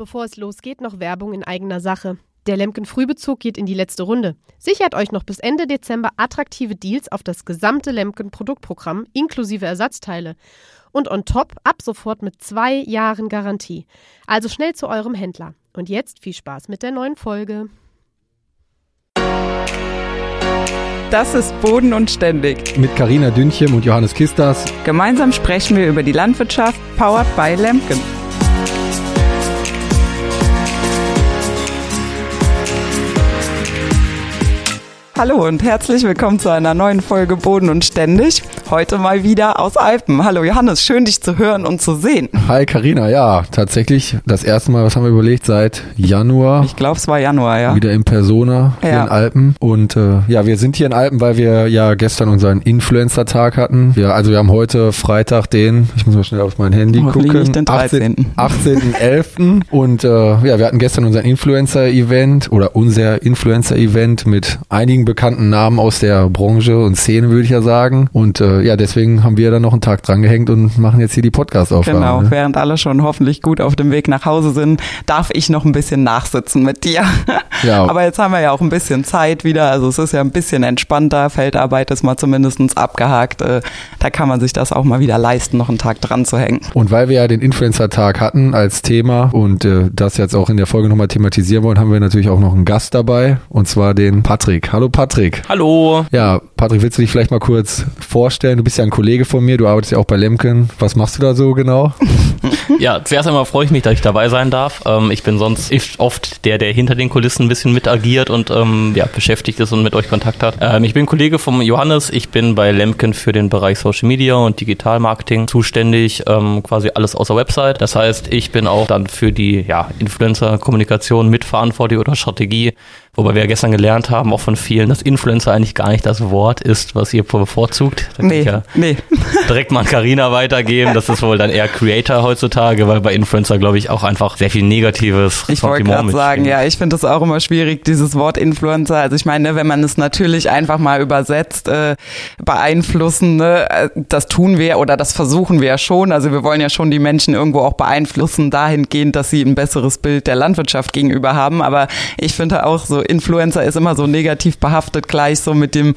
Bevor es losgeht, noch Werbung in eigener Sache. Der Lemken Frühbezug geht in die letzte Runde. Sichert euch noch bis Ende Dezember attraktive Deals auf das gesamte Lemken Produktprogramm inklusive Ersatzteile. Und on top ab sofort mit zwei Jahren Garantie. Also schnell zu eurem Händler. Und jetzt viel Spaß mit der neuen Folge. Das ist Boden und Ständig. Mit Karina Dünchem und Johannes Kistas. Gemeinsam sprechen wir über die Landwirtschaft, powered by Lemken. Hallo und herzlich willkommen zu einer neuen Folge Boden und Ständig. Heute mal wieder aus Alpen. Hallo Johannes, schön dich zu hören und zu sehen. Hi Karina, ja, tatsächlich das erste Mal, was haben wir überlegt, seit Januar. Ich glaube, es war Januar, ja. Wieder in Persona hier Ja. in Alpen. Und äh, ja, wir sind hier in Alpen, weil wir ja gestern unseren Influencer-Tag hatten. Wir, also wir haben heute Freitag den, ich muss mal schnell auf mein Handy Hoffentlich gucken. nicht den 13.. 18.11. Und äh, ja, wir hatten gestern unseren Influencer-Event oder unser Influencer-Event mit einigen bekannten Namen aus der Branche und Szene, würde ich ja sagen. Und äh, ja, deswegen haben wir da noch einen Tag drangehängt und machen jetzt hier die Podcast-Aufnahme. Genau, ne? während alle schon hoffentlich gut auf dem Weg nach Hause sind, darf ich noch ein bisschen nachsitzen mit dir. Ja. Aber jetzt haben wir ja auch ein bisschen Zeit wieder, also es ist ja ein bisschen entspannter, Feldarbeit ist mal zumindestens abgehakt, äh, da kann man sich das auch mal wieder leisten, noch einen Tag dran zu hängen. Und weil wir ja den Influencer-Tag hatten als Thema und äh, das jetzt auch in der Folge nochmal thematisieren wollen, haben wir natürlich auch noch einen Gast dabei und zwar den Patrick. Hallo Patrick. Hallo. Ja, Patrick, willst du dich vielleicht mal kurz vorstellen? Du bist ja ein Kollege von mir, du arbeitest ja auch bei Lemken. Was machst du da so genau? Ja, zuerst einmal freue ich mich, dass ich dabei sein darf. Ähm, ich bin sonst oft der, der hinter den Kulissen ein bisschen mit agiert und ähm, ja, beschäftigt ist und mit euch Kontakt hat. Ähm, ich bin Kollege vom Johannes. Ich bin bei Lemken für den Bereich Social Media und Digital Marketing zuständig, ähm, quasi alles außer Website. Das heißt, ich bin auch dann für die ja, Influencer-Kommunikation mitverantwortlich oder Strategie. Wobei wir ja gestern gelernt haben, auch von vielen, dass Influencer eigentlich gar nicht das Wort ist, was ihr bevorzugt. Da Nee, ja nee. direkt mal an Carina weitergeben. Das ist wohl dann eher Creator heutzutage, weil bei Influencer, glaube ich, auch einfach sehr viel negatives Ich wollte gerade sagen, ja, ich finde es auch immer schwierig, dieses Wort Influencer. Also ich meine, ne, wenn man es natürlich einfach mal übersetzt, äh, beeinflussen, ne, äh, das tun wir oder das versuchen wir ja schon. Also wir wollen ja schon die Menschen irgendwo auch beeinflussen, dahingehend, dass sie ein besseres Bild der Landwirtschaft gegenüber haben. Aber ich finde auch so, Influencer ist immer so negativ behaftet, gleich so mit dem,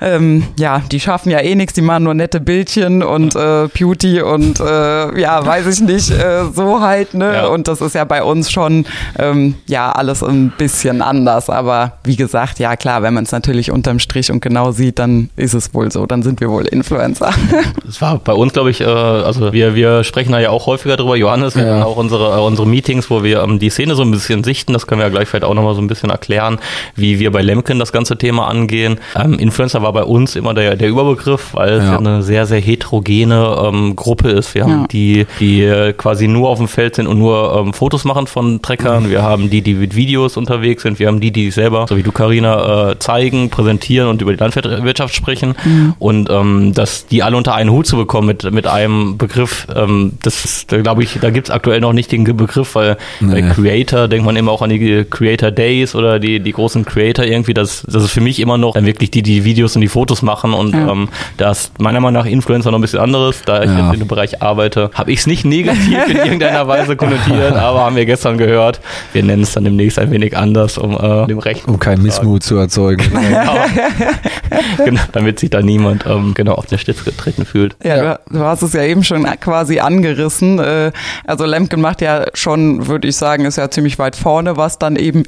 ähm, ja, die schaffen ja eh nichts, die machen nur nette Bildchen und äh, Beauty und äh, ja, weiß ich nicht, äh, so halt, ne? Ja. Und das ist ja bei uns schon ähm, ja alles ein bisschen anders. Aber wie gesagt, ja klar, wenn man es natürlich unterm Strich und genau sieht, dann ist es wohl so. Dann sind wir wohl Influencer. Das war bei uns, glaube ich, äh, also wir, wir sprechen da ja auch häufiger drüber, Johannes, wir Ja. haben auch unsere, äh, unsere Meetings, wo wir ähm, die Szene so ein bisschen sichten, das können wir ja gleich vielleicht auch nochmal so ein bisschen erklären, wie wir bei Lemken das ganze Thema angehen. Ähm, Influencer war bei uns immer der, der Überbegriff, weil es Ja. eine sehr, sehr heterogene ähm, Gruppe ist. Wir haben Ja. die, die äh, quasi nur auf dem Feld sind und nur ähm, Fotos machen von Treckern, wir haben die, die mit Videos unterwegs sind, wir haben die, die sich selber, so wie du Carina, äh, zeigen, präsentieren und über die Landwirtschaft sprechen und ähm, dass die alle unter einen Hut zu bekommen mit, mit einem Begriff, ähm, das ist, da glaube ich, da gibt es aktuell noch nicht den Begriff, weil bei Nee. Creator denkt man immer auch an die Creator Days oder die, die großen Creator irgendwie, das, das ist für mich immer noch dann wirklich die, die Videos und die Fotos machen und Ja. ähm, da ist meiner Meinung nach Influencer noch ein bisschen anderes, da ich Ja. jetzt in dem Bereich arbeite, habe ich es nicht negativ in irgendeiner Weise konnotiert, aber haben wir gestern gehört, wir nennen es dann demnächst ein wenig anders, um äh, dem Recht Um keinen Missmut zu erzeugen. genau. genau, damit sich da niemand ähm, genau auf den Stütz getreten fühlt. Ja, Ja. Du, du hast es ja eben schon quasi angerissen. Äh, Also Lemken macht ja schon, würde ich sagen, ist ja ziemlich weit vorne, was dann eben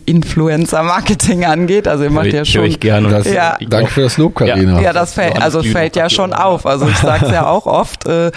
Influencer-Marketing angeht. Also ihr macht ja schon ich gerne. Das, Ja. Danke für das Lob, Karina. Ja, das fällt, also fällt ja schon auf. Also ich sage es ja auch oft. Äh,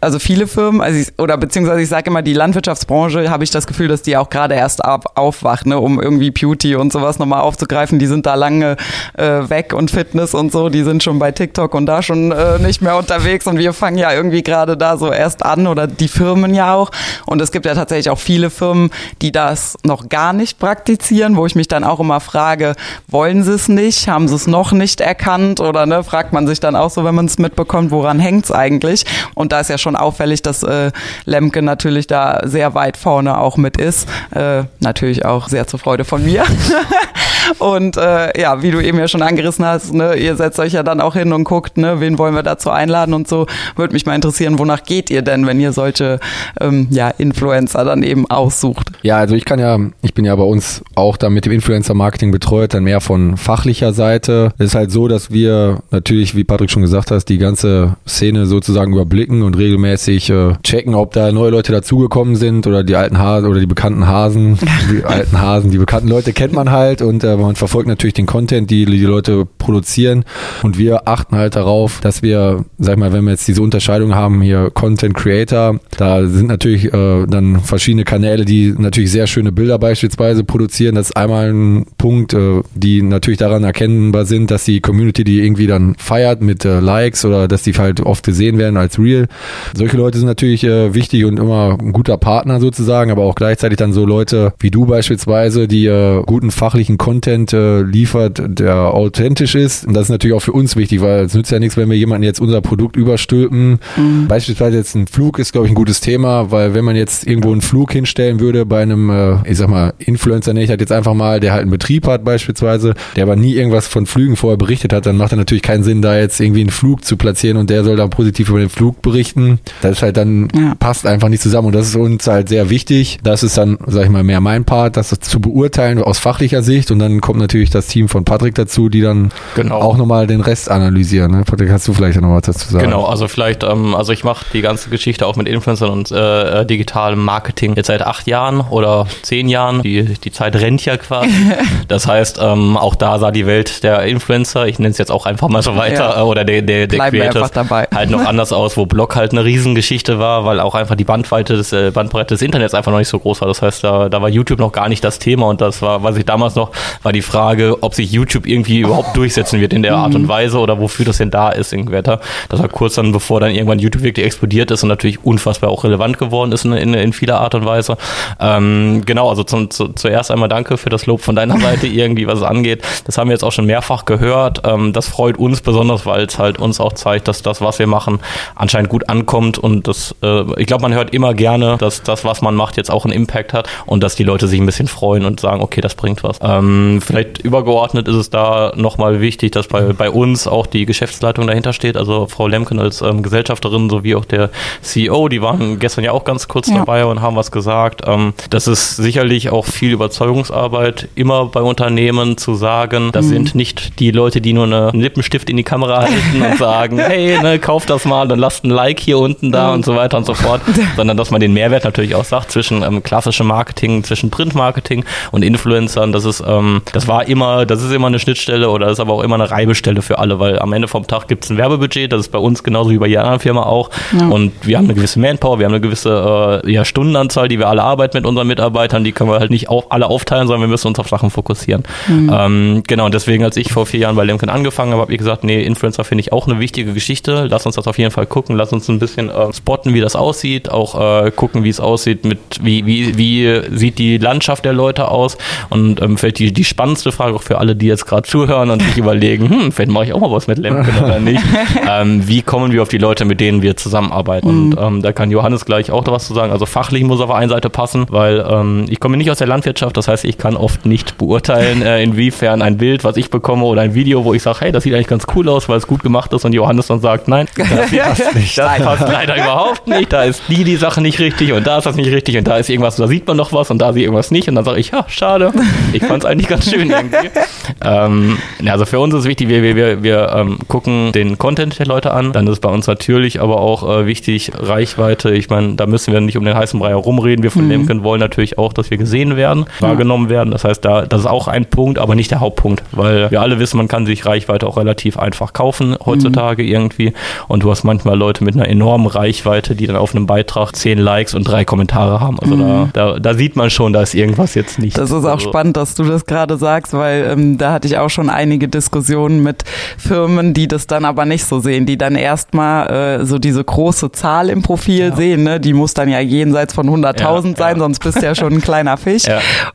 also viele Firmen, also ich, oder beziehungsweise ich sage immer, die Landwirtschaftsbranche habe ich das Gefühl, dass die auch gerade erst auf, aufwacht, ne, um irgendwie Beauty und sowas nochmal aufzugreifen. Die sind da lange äh, weg und Fitness und so, die sind schon bei TikTok und da schon äh, nicht mehr unterwegs und wir fangen ja irgendwie gerade da so erst an oder die Firmen ja auch. Und es gibt ja tatsächlich auch viele Firmen, die das noch gar nicht praktizieren, wo ich mich dann auch immer frage, wollen sie es nicht? Haben sie es noch nicht erkannt? Oder ne, fragt man sich dann auch so, wenn man es mitbekommt, woran hängt es eigentlich? Und da ist ja schon auffällig, dass äh, Lemke natürlich da sehr weit vorne auch mit ist. Äh, natürlich auch sehr zur Freude von mir. Und äh, ja, wie du eben ja schon angerissen hast, ne, ihr setzt euch ja dann auch hin und guckt, ne, wen wollen wir dazu einladen und so. Würde mich mal interessieren, wonach geht ihr denn, wenn ihr solche ähm, ja, Influencer dann eben aussucht? Ja, also ich kann ja, ich bin ja bei uns auch da mit dem Influencer-Marketing betreut, dann mehr von fachlicher Seite. Es ist halt so, dass wir natürlich, wie Patrick schon gesagt hat, die ganze Szene sozusagen überblicken und regelmäßig äh, checken, ob da neue Leute dazugekommen sind oder die alten Hasen oder die bekannten Hasen, die alten Hasen, die bekannten Leute kennt man halt und äh, man verfolgt natürlich den Content, die die Leute produzieren und wir achten halt darauf, dass wir, sag mal, wenn wir jetzt diese Unterscheidung haben, hier Content Creator, da sind natürlich äh, dann verschiedene Kanäle, die natürlich sehr schöne Bilder beispielsweise produzieren. Das ist einmal ein Punkt, äh, die natürlich daran erkennbar sind, dass die Community die irgendwie dann feiert mit äh, Likes oder dass die halt oft gesehen werden als Real. Solche Leute sind natürlich äh, wichtig und immer ein guter Partner sozusagen, aber auch gleichzeitig dann so Leute wie du beispielsweise, die äh, guten fachlichen Content äh, liefert, der authentisch ist. Und das ist natürlich auch für uns wichtig, weil es nützt ja nichts, wenn wir jemanden jetzt unser Produkt überstülpen. Mhm. Beispielsweise jetzt ein Flug ist, glaube ich, ein gutes Thema, weil wenn man jetzt irgendwo einen Flug hinstellen würde bei einem, äh, ich sag mal, Influencer, nenne ich halt jetzt einfach mal, der halt einen Betrieb hat beispielsweise, der aber nie irgendwas von Flügen vorher berichtet hat, dann macht er natürlich keinen Sinn, da jetzt irgendwie einen Flug zu platzieren und der soll dann positiv über den Flug berichten. Das ist halt dann, ja. passt einfach nicht zusammen und das ist uns halt sehr wichtig. Das ist dann, sag ich mal, mehr mein Part, das zu beurteilen aus fachlicher Sicht und dann kommt natürlich das Team von Patrick dazu, die dann genau. auch nochmal den Rest analysieren. Ne? Patrick, hast du vielleicht noch was dazu sagen? Genau, also vielleicht, ähm, also ich mache die ganze Geschichte auch mit Influencern und äh, äh, digitalem Marketing jetzt seit acht Jahren oder zehn Jahren. Die, die Zeit rennt ja quasi. Das heißt, ähm, auch da sah die Welt der Influencer, ich nenne es jetzt auch einfach mal so weiter, ja. Äh, oder der, der, der Creators halt noch anders aus, wo Blog halt eine Riesengeschichte war, weil auch einfach die Bandweite des äh, Bandbreite des Internets einfach noch nicht so groß war. Das heißt, da, da war YouTube noch gar nicht das Thema und das war, was ich damals noch, war die Frage, ob sich YouTube irgendwie überhaupt durchsetzen wird in der Art und mhm. Weise oder wofür das denn da ist, irgendwie. Das war kurz dann, bevor dann irgendwann YouTube wirklich explodiert ist und natürlich unfassbar auch relevant geworden ist in, in, in vieler Art und Weise. Ähm, genau, also zum, zu, zuerst einmal danke für das Lob von deiner Seite irgendwie, was es angeht. Das haben wir jetzt auch schon mehrfach gehört. Ähm, das freut uns besonders, weil es halt uns auch zeigt, dass das, was wir machen, anscheinend gut ankommt und das, äh, ich glaube, man hört immer gerne, dass das, was man macht, jetzt auch einen Impact hat und dass die Leute sich ein bisschen freuen und sagen, okay, das bringt was. Ähm, vielleicht übergeordnet ist es da nochmal wichtig, dass bei, bei uns auch die Geschäftsleitung dahinter steht, also Frau Lemken als ähm, Gesellschafterin sowie auch der CEO, die waren gestern ja auch ganz kurz ja. dabei und haben was gesagt. Ähm, das ist sicherlich auch viel Überzeugungsarbeit immer bei Unternehmen zu sagen, das mhm. sind nicht die Leute, die nur eine, einen Lippenstift in die Kamera halten und sagen, hey, ne, kauf das mal, dann lasst ein Like hier unten da mhm. und so weiter und so fort, sondern dass man den Mehrwert natürlich auch sagt zwischen ähm, klassischem Marketing, zwischen Printmarketing und Influencern. Das ist, ähm, das war immer, das ist immer eine Schnittstelle oder das ist aber auch immer eine Reibestelle für alle, weil am Ende vom Tag gibt es ein Werbebudget, das ist bei uns genauso wie bei jeder anderen Firma auch. Ja. Und wir haben eine gewisse Manpower, wir haben eine gewisse äh, ja, Stundenanzahl, die wir alle arbeiten mit unseren Mitarbeitern, die können wir halt nicht auf, alle aufteilen, sondern wir müssen uns auf Sachen fokussieren. Mhm. Ähm, genau, und deswegen, als ich vor vier Jahren bei Lemken angefangen habe, habe ich gesagt, nee, Influencer finde ich auch eine wichtige Geschichte. Lass uns das auf jeden Fall gucken, lass uns ein bisschen äh, spotten, wie das aussieht, auch äh, gucken, wie es aussieht mit, wie, wie, wie sieht die Landschaft der Leute aus und ähm, vielleicht die, die spannendste Frage auch für alle, die jetzt gerade zuhören und sich überlegen, hm, vielleicht mache ich auch mal was mit Lemken oder nicht. ähm, wie kommen wir auf die Leute, mit denen wir zusammenarbeiten? Mhm. Und ähm, da kann Johannes gleich auch was zu sagen. Also fachlich muss auf der einen Seite passen, weil ähm, ich komme nicht aus der Landwirtschaft, das heißt, ich kann oft nicht beurteilen, äh, inwiefern ein Bild, was ich bekomme oder ein Video, wo ich sage, hey, das sieht eigentlich ganz cool aus, weil es gut gemacht ist und Johannes dann sagt, nein, das passt nicht. Das passt leider überhaupt nicht. Da ist die die Sache nicht richtig und da ist das nicht richtig und da ist irgendwas, da sieht man noch was und da sieht irgendwas nicht und dann sage ich, ja, schade. Ich fand es eigentlich ganz schön irgendwie. ähm, also für uns ist wichtig, wir, wir, wir, wir ähm, gucken den Content der Leute an. Dann ist bei uns natürlich aber auch äh, wichtig Reichweite. Ich meine, da müssen wir nicht um den heißen Brei herumreden. Wir von mhm. Lemken wollen natürlich auch, dass wir gesehen werden, ja. wahrgenommen werden. Das heißt, da, das ist auch ein Punkt, aber nicht der Hauptpunkt, weil wir alle wissen, man kann sich Reichweite auch relativ einfach kaufen heutzutage mhm. irgendwie. Und du hast manchmal Leute mit einer enormen Reichweite, die dann auf einem Beitrag zehn Likes und drei Kommentare haben. Also mhm. da, da, da, sieht man schon, da ist irgendwas jetzt nicht. Das ist auch also, spannend, dass du das gerade sagst, weil ähm, da hatte ich auch schon einige Diskussionen mit Firmen, die das dann aber nicht so sehen, die dann erstmal äh, so diese große Zahl im Profil ja. sehen. Ne? Die muss dann ja jenseits von 100.000 ja, sein, ja. sonst bist du ja schon ein kleiner Fisch.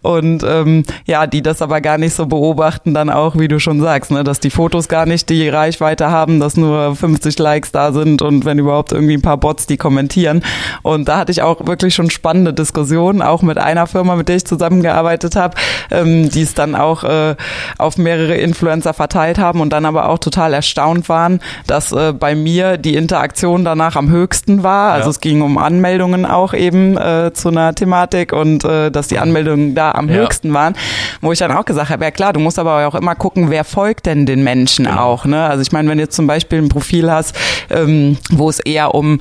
Und ähm, ja, die das aber gar nicht so beobachten, dann auch, wie du schon sagst, ne? dass die Fotos gar nicht die Reichweite haben, dass nur 50 Likes da sind und wenn überhaupt irgendwie ein paar Bots, die kommentieren. Und da hatte ich auch wirklich schon spannende Diskussionen, auch mit einer Firma, mit der ich zusammengearbeitet habe, ähm, die es dann dann auch äh, auf mehrere Influencer verteilt haben und dann aber auch total erstaunt waren, dass äh, bei mir die Interaktion danach am höchsten war. Also ja. es ging um Anmeldungen auch eben äh, zu einer Thematik und äh, dass die Anmeldungen da am ja. höchsten waren, wo ich dann auch gesagt habe, ja klar, du musst aber auch immer gucken, wer folgt denn den Menschen genau. auch. Ne? Also ich meine, wenn du jetzt zum Beispiel ein Profil hast, ähm, wo es eher um,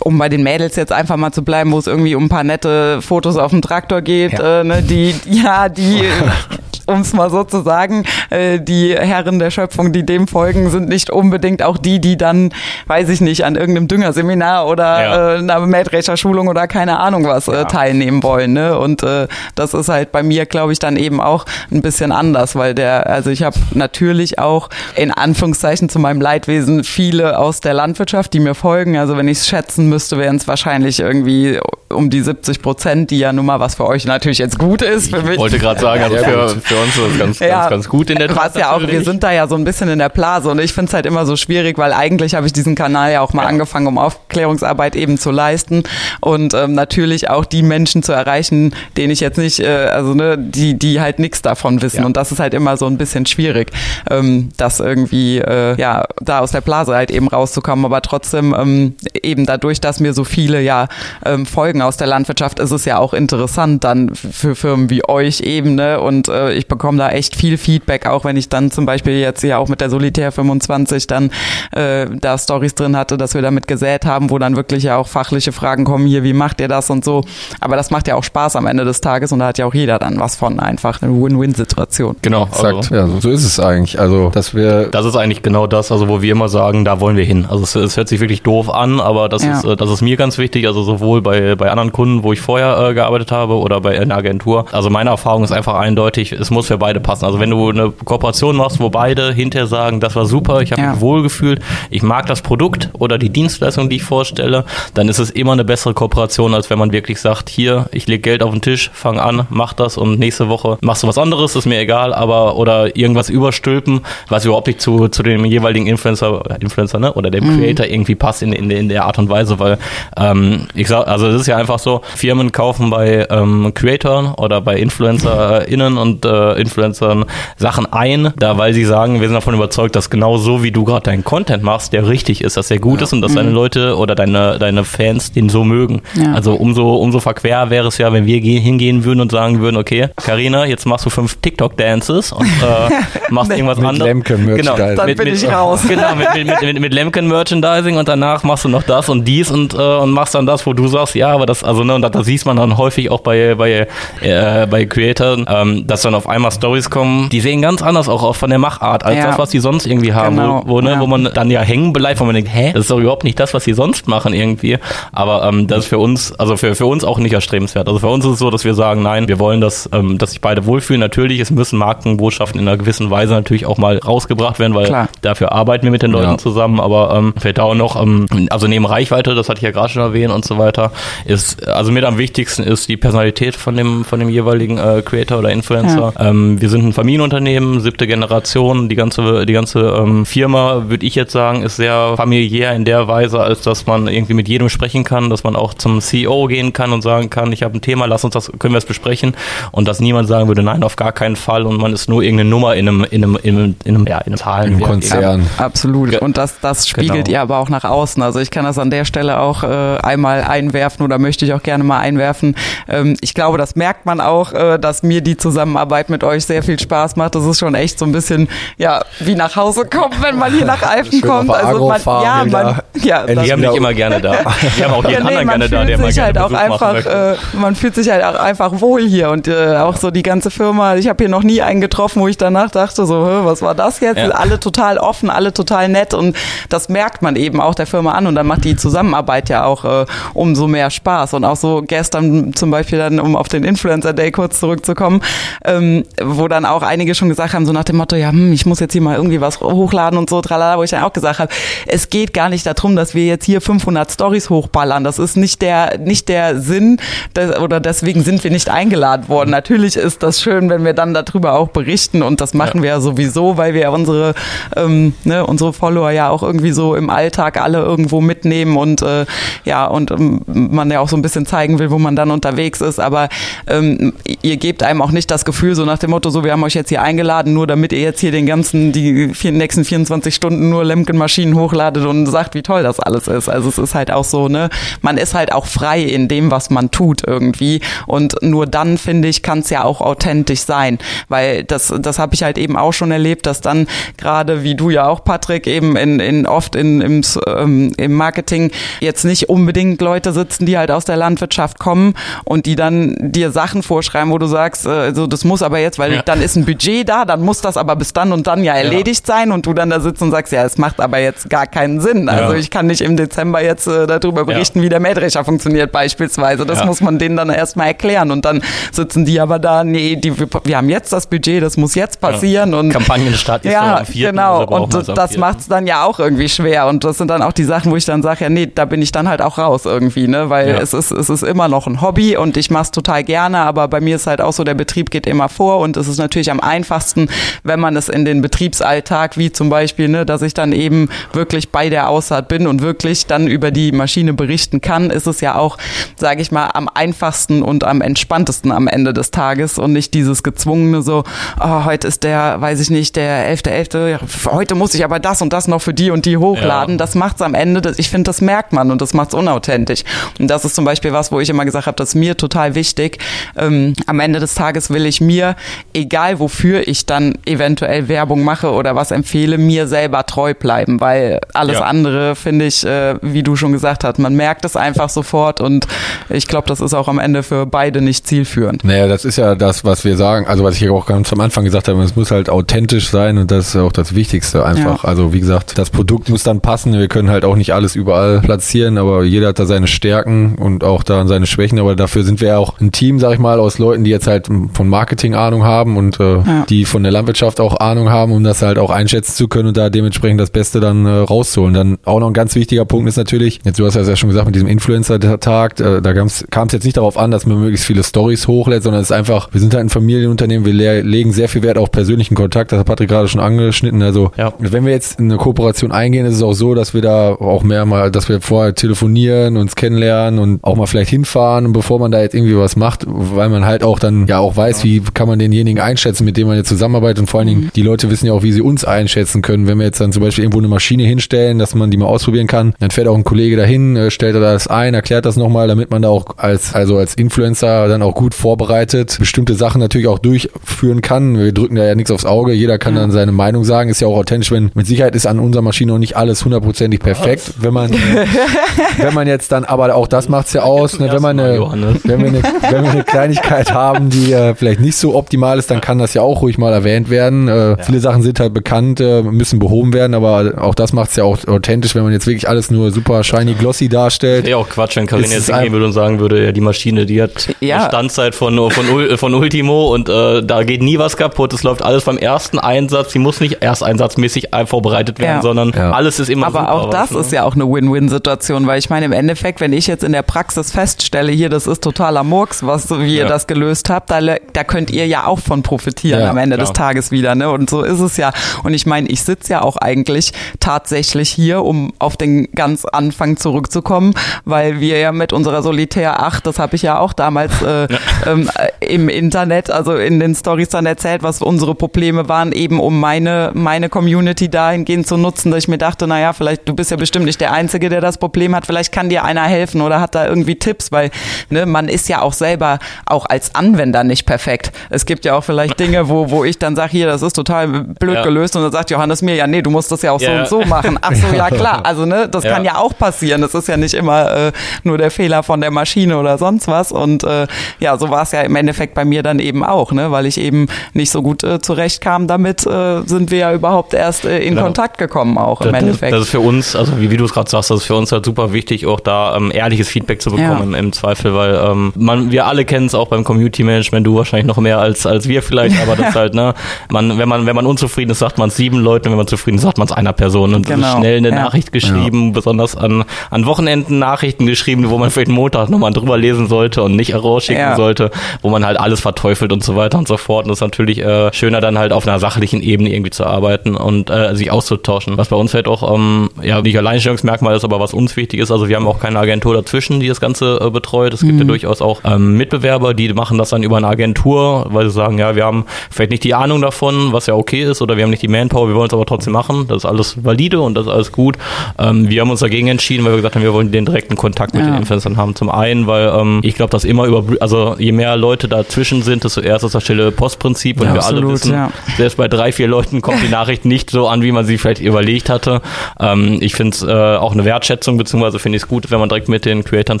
um bei den Mädels jetzt einfach mal zu bleiben, wo es irgendwie um ein paar nette Fotos auf dem Traktor geht, ja. äh, ne, die, ja, die um es mal so zu sagen, äh, die Herren der Schöpfung, die dem folgen, sind nicht unbedingt auch die, die dann, weiß ich nicht, an irgendeinem Düngerseminar oder ja. äh, einer Mähdrescherschulung oder keine Ahnung was äh, ja. teilnehmen wollen. Ne? Und äh, das ist halt bei mir, glaube ich, dann eben auch ein bisschen anders, weil der, also ich habe natürlich auch in Anführungszeichen zu meinem Leidwesen viele aus der Landwirtschaft, die mir folgen. Also wenn ich es schätzen müsste, wären es wahrscheinlich irgendwie um die 70 Prozent, die ja nun mal was für euch natürlich jetzt gut ist. Für mich. Ich wollte gerade sagen, also für, für uns ist das ganz, ja, ganz, ganz gut in der Tat. ja auch, wir sind da ja so ein bisschen in der Blase und ich finde es halt immer so schwierig, weil eigentlich habe ich diesen Kanal ja auch mal ja. angefangen, um Aufklärungsarbeit eben zu leisten und ähm, natürlich auch die Menschen zu erreichen, denen ich jetzt nicht, äh, also ne, die, die halt nichts davon wissen ja. und das ist halt immer so ein bisschen schwierig, ähm, das irgendwie, äh, ja, da aus der Blase halt eben rauszukommen, aber trotzdem ähm, eben dadurch, dass mir so viele ja ähm, folgen aus der Landwirtschaft, ist es ja auch interessant dann für Firmen wie euch eben, ne, und äh, ich bekomme da echt viel Feedback, auch wenn ich dann zum Beispiel jetzt ja auch mit der Solitär 25 dann äh, da Stories drin hatte, dass wir damit gesät haben, wo dann wirklich ja auch fachliche Fragen kommen, hier, wie macht ihr das und so. Aber das macht ja auch Spaß am Ende des Tages und da hat ja auch jeder dann was von einfach eine Win-Win-Situation. Genau. Exakt. Also, ja, so ist es eigentlich. Also, dass wir. Das ist eigentlich genau das, also wo wir immer sagen, da wollen wir hin. Also es, es hört sich wirklich doof an, aber das ja. ist, äh, das ist mir ganz wichtig. Also sowohl bei, bei anderen Kunden, wo ich vorher äh, gearbeitet habe oder bei einer Agentur. Also meine Erfahrung ist einfach eindeutig, es muss für beide passen. Also wenn du eine Kooperation machst, wo beide hinterher sagen, das war super, ich habe ja. mich wohlgefühlt, ich mag das Produkt oder die Dienstleistung, die ich vorstelle, dann ist es immer eine bessere Kooperation, als wenn man wirklich sagt, hier, ich lege Geld auf den Tisch, fang an, mach das und nächste Woche machst du was anderes, ist mir egal, aber oder irgendwas überstülpen, was überhaupt nicht zu, zu dem jeweiligen Influencer, Influencer ne, oder dem mhm. Creator irgendwie passt in, in, in der Art und Weise, weil ähm, ich sag, also es ist ja einfach so, Firmen kaufen bei ähm, Creatoren oder bei InfluencerInnen und äh, Influencern Sachen ein, da weil sie sagen, wir sind davon überzeugt, dass genau so wie du gerade deinen Content machst, der richtig ist, dass der gut ja. ist und dass mhm. deine Leute oder deine, deine Fans den so mögen. Ja. Also umso, umso verquer wäre es ja, wenn wir hingehen würden und sagen würden, okay, Karina, jetzt machst du fünf TikTok-Dances und äh, machst irgendwas mit anderes. Genau, dann mit, bin mit, ich raus. Genau, mit, mit, mit, mit Lemken-Merchandising und danach machst du noch das und dies und, äh, und machst dann das, wo du sagst, ja, aber das, also ne, und das, das siehst man dann häufig auch bei, bei, äh, bei Creatoren, ähm, dass dann auf einmal Stories kommen, die sehen ganz anders auch von der Machart als ja. das, was die sonst irgendwie haben, genau. wo, wo, ne, ja. wo man dann ja hängen bleibt, wo man denkt, hä, das ist doch überhaupt nicht das, was sie sonst machen irgendwie. Aber ähm, das ist für uns, also für, für uns auch nicht erstrebenswert. Also für uns ist es so, dass wir sagen, nein, wir wollen, dass, ähm, dass sich beide wohlfühlen. Natürlich, es müssen Markenbotschaften in einer gewissen Weise natürlich auch mal rausgebracht werden, weil Klar. dafür arbeiten wir mit den Leuten ja. zusammen. Aber ähm, vielleicht auch noch, ähm, also neben Reichweite, das hatte ich ja gerade schon erwähnt und so weiter, ist, also mit am wichtigsten ist die Personalität von dem, von dem jeweiligen äh, Creator oder Influencer. Ähm, wir sind ein Familienunternehmen, siebte Generation. Die ganze, die ganze ähm, Firma, würde ich jetzt sagen, ist sehr familiär in der Weise, als dass man irgendwie mit jedem sprechen kann, dass man auch zum CEO gehen kann und sagen kann, ich habe ein Thema, lass uns das, können wir es besprechen. Und dass niemand sagen würde, nein, auf gar keinen Fall. Und man ist nur irgendeine Nummer in einem, in einem, in einem, in einem, ja, in einem Zahlen. Im Konzern. Ja, absolut. Und das, das spiegelt genau. ihr aber auch nach außen. Also ich kann das an der Stelle auch äh, einmal einwerfen oder möchte ich auch gerne mal einwerfen. Ähm, ich glaube, das merkt man auch, äh, dass mir die Zusammenarbeit mit euch sehr viel Spaß macht. Das ist schon echt so ein bisschen, ja, wie nach Hause kommen, wenn man hier nach Eifen kommt. Also man, ja, man, ja, die haben mich immer gerne da. Die haben auch jeden ja, nee, anderen gerne da, der mal halt auch einfach, äh, Man fühlt sich halt auch einfach wohl hier und äh, auch so die ganze Firma. Ich habe hier noch nie einen getroffen, wo ich danach dachte so, was war das jetzt? Ja. Alle total offen, alle total nett und das merkt man eben auch der Firma an und dann macht die Zusammenarbeit ja auch äh, umso mehr Spaß und auch so gestern zum Beispiel dann, um auf den Influencer Day kurz zurückzukommen, ähm, wo dann auch einige schon gesagt haben, so nach dem Motto, ja, hm, ich muss jetzt hier mal irgendwie was hochladen und so, tralala, wo ich dann auch gesagt habe, es geht gar nicht darum, dass wir jetzt hier 500 Stories hochballern. Das ist nicht der, nicht der Sinn des, oder deswegen sind wir nicht eingeladen worden. Natürlich ist das schön, wenn wir dann darüber auch berichten und das machen ja. wir ja sowieso, weil wir unsere, ähm, ne, unsere Follower ja auch irgendwie so im Alltag alle irgendwo mitnehmen und äh, ja, und ähm, man ja auch so ein bisschen zeigen will, wo man dann unterwegs ist. Aber ähm, ihr gebt einem auch nicht das Gefühl, so nach dem Motto, so wir haben euch jetzt hier eingeladen, nur damit ihr jetzt hier den ganzen, die vier, nächsten 24 Stunden nur Lemken-Maschinen hochladet und sagt, wie toll das alles ist. Also es ist halt auch so, ne, man ist halt auch frei in dem, was man tut irgendwie. Und nur dann, finde ich, kann es ja auch authentisch sein. Weil das, das habe ich halt eben auch schon erlebt, dass dann gerade, wie du ja auch, Patrick, eben in, in oft in, im, ähm, im Marketing jetzt nicht unbedingt Leute sitzen, die halt aus der Landwirtschaft kommen und die dann dir Sachen vorschreiben, wo du sagst, äh, so das muss aber jetzt, weil ja. dann ist ein Budget da, dann muss das aber bis dann und dann ja erledigt ja. sein und du dann da sitzt und sagst, ja, es macht aber jetzt gar keinen Sinn. Also ja. ich kann nicht im Dezember jetzt äh, darüber berichten, wie der Mähdrescher funktioniert beispielsweise. Das muss man denen dann erstmal erklären und dann sitzen die aber da, nee, die, wir haben jetzt das Budget, das muss jetzt passieren und Kampagnenstart ist ja, genau und das macht es dann ja auch irgendwie schwer und das sind dann auch die Sachen, wo ich dann sage, ja nee, da bin ich dann halt auch raus irgendwie, ne, weil es ist es ist immer noch ein Hobby und ich mache es total gerne, aber bei mir ist halt auch so, der Betrieb geht immer vor und es ist natürlich am einfachsten, wenn man es in den Betriebsalltag, wie zum Beispiel, ne, dass ich dann eben wirklich bei der Aussaat bin und wirklich dann über die Maschine berichten kann, ist es ja auch, sage ich mal, am einfachsten und am entspanntesten am Ende des Tages und nicht dieses gezwungene so, oh, heute ist der, weiß ich nicht, der 11.11., .11., heute muss ich aber das und das noch für die und die hochladen. Ja. Das macht's am Ende, das, ich finde, das merkt man und das macht's unauthentisch. Und das ist zum Beispiel was, wo ich immer gesagt habe, das ist mir total wichtig. Ähm, am Ende des Tages will ich mir, egal wofür ich dann eventuell Werbung mache oder was empfehle, mir selber treu bleiben, weil alles ja. andere finde ich, äh, wie du schon gesagt hast, man merkt es einfach sofort und ich glaube, das ist auch am Ende für beide nicht zielführend. Naja, das ist ja das, was wir sagen, also was ich auch ganz am Anfang gesagt habe, es muss halt authentisch sein und das ist auch das Wichtigste einfach. Ja. Also wie gesagt, das Produkt muss dann passen, wir können halt auch nicht alles überall platzieren, aber jeder hat da seine Stärken und auch da seine Schwächen, aber dafür sind wir ja auch ein Team, sag ich mal, aus Leuten, die jetzt halt von Marketing Ahnung haben und äh, ja. die von der Landwirtschaft auch Ahnung haben, um das halt auch einschätzen zu können und da dementsprechend das Beste dann äh, rauszuholen. Dann auch noch ein ganz wichtiger Punkt ist natürlich, jetzt du hast ja schon gesagt mit diesem Influencer-Tag, äh, da kam es jetzt nicht darauf an, dass man möglichst viele Stories hochlädt, sondern es ist einfach, wir sind halt ein Familienunternehmen, wir le legen sehr viel Wert auf persönlichen Kontakt, das hat Patrick gerade schon angeschnitten. Also ja. wenn wir jetzt in eine Kooperation eingehen, ist es auch so, dass wir da auch mehr mal, dass wir vorher telefonieren, uns kennenlernen und auch mal vielleicht hinfahren, bevor man da jetzt irgendwie was macht, weil man halt auch dann ja auch weiß, wie kann man denjenigen einschätzen, mit dem man jetzt zusammenarbeitet und vor allen Dingen mhm. die Leute wissen ja auch, wie sie uns einschätzen können. Wenn wir jetzt dann zum Beispiel irgendwo eine Maschine hinstellen, dass man die mal ausprobieren kann, dann fährt auch ein Kollege dahin, äh, stellt er das ein, erklärt das nochmal, damit man da auch als, also als Influencer dann auch gut vorbereitet bestimmte Sachen natürlich auch durchführen kann. Wir drücken da ja nichts aufs Auge, jeder kann dann seine Meinung sagen, ist ja auch authentisch, wenn mit Sicherheit ist an unserer Maschine noch nicht alles hundertprozentig perfekt. Wenn man, wenn man jetzt dann, aber auch das macht's ja aus, ne, wenn man eine, wenn wir eine, wenn wir eine Kleinigkeit haben, die äh, vielleicht nicht so optimal ist, dann kann das ja auch ruhig mal erwähnt werden. Äh, ja. Viele Sachen sind halt bekannt, äh, müssen behoben werden, aber auch das macht's ja auch authentisch, wenn man jetzt wirklich alles nur super shiny glossy darstellt. Wäre auch Quatsch, wenn Karin jetzt hingehen würde und sagen würde, ja, die Maschine, die hat ja. eine Standzeit von, von, von Ultimo und äh, da geht nie was kaputt. Es läuft alles beim ersten Einsatz. Die muss nicht erst einsatzmäßig vorbereitet werden, ja. sondern ja. alles ist immer Aber super, auch das ne? ist ja auch eine Win-Win-Situation, weil ich meine, im Endeffekt, wenn ich jetzt in der Praxis feststelle, hier, das ist totaler Murks, was, wie ihr das gelöst habt, da, da könnt ihr ja auch von profitieren am Ende klar. des Tages wieder. Ne? Und so ist es ja. Und ich meine, ich sitze ja auch eigentlich tatsächlich hier, um auf den ganz Anfang zurückzukommen, weil wir ja mit unserer Solitär 8, das habe ich ja auch damals äh, ähm, im Internet, also in den Stories dann erzählt, was unsere Probleme waren, eben um meine, meine Community dahingehend zu nutzen, dass ich mir dachte, naja, vielleicht, du bist ja bestimmt nicht der Einzige, der das Problem hat, vielleicht kann dir einer helfen oder hat da irgendwie Tipps, weil ne, man ist ja auch selber auch als Anwender nicht perfekt. Es gibt ja auch vielleicht Dinge, wo, wo ich dann sage, hier, das ist total blöd ja. gelöst und dann sagt Johannes mir, ja, nee, du musst das ja auch ja. so und so machen. Ach so, ja klar, also ne, das kann ja auch passieren. Das ist ja nicht immer äh, nur der Fehler von der Maschine oder sonst was und äh, ja, so war es ja im Endeffekt bei mir dann eben auch, ne, weil ich eben nicht so gut äh, zurechtkam damit, äh, sind wir ja überhaupt erst äh, in genau. Kontakt gekommen auch im das, Endeffekt. Das ist für uns, also wie, wie du es gerade sagst, das ist für uns halt super wichtig, auch da ähm, ehrliches Feedback zu bekommen im, im, Zweifel, weil ähm, man, wir alle kennen es auch beim Community Management, du wahrscheinlich noch mehr als, als wir vielleicht, aber das halt, ne, man, wenn man, wenn man unzufrieden ist, sagt man es sieben Leuten, wenn man zufrieden ist, sagt man es einer Person und genau. schnell eine ja. Nachricht geschrieben, ja. besonders an, an Wochenenden Nachrichten geschrieben, wo man vielleicht Montag nochmal drüber lesen sollte und nicht rausschicken sollte, wo man halt alles verteufelt und so weiter und so fort. Und das ist natürlich äh, schöner dann halt auf einer sachlichen Ebene irgendwie zu arbeiten und äh, sich auszutauschen. Was bei uns halt auch ähm, ja nicht Alleinstellungsmerkmal ist, aber was uns wichtig ist. Also wir haben auch keine Agentur dazwischen, die das Ganze äh, betreut. Es gibt mhm. ja durchaus auch ähm, Mitbewerber, die machen das dann über eine Agentur, weil sie sagen, ja, wir haben vielleicht nicht die Ahnung davon, was ja okay ist, oder wir haben nicht die Manpower, wir wollen es aber trotzdem machen. Das ist alles valide und das ist alles gut. Ähm, wir haben uns dagegen entschieden, weil wir gesagt haben, wir wollen den direkten Kontakt mit ja. den Influencern haben. Zum einen, weil ähm, ich glaube, dass immer über, also je mehr Leute dazwischen sind, desto erst ist das Stelle Postprinzip und ja, wir absolut, alle wissen, ja. selbst bei drei, vier Leuten kommt die Nachricht nicht so an, wie man sie vielleicht überlegt hatte. Ähm, ich finde es äh, auch eine Wertschätzung, beziehungsweise finde ich es gut, wenn man direkt mit den Creatoren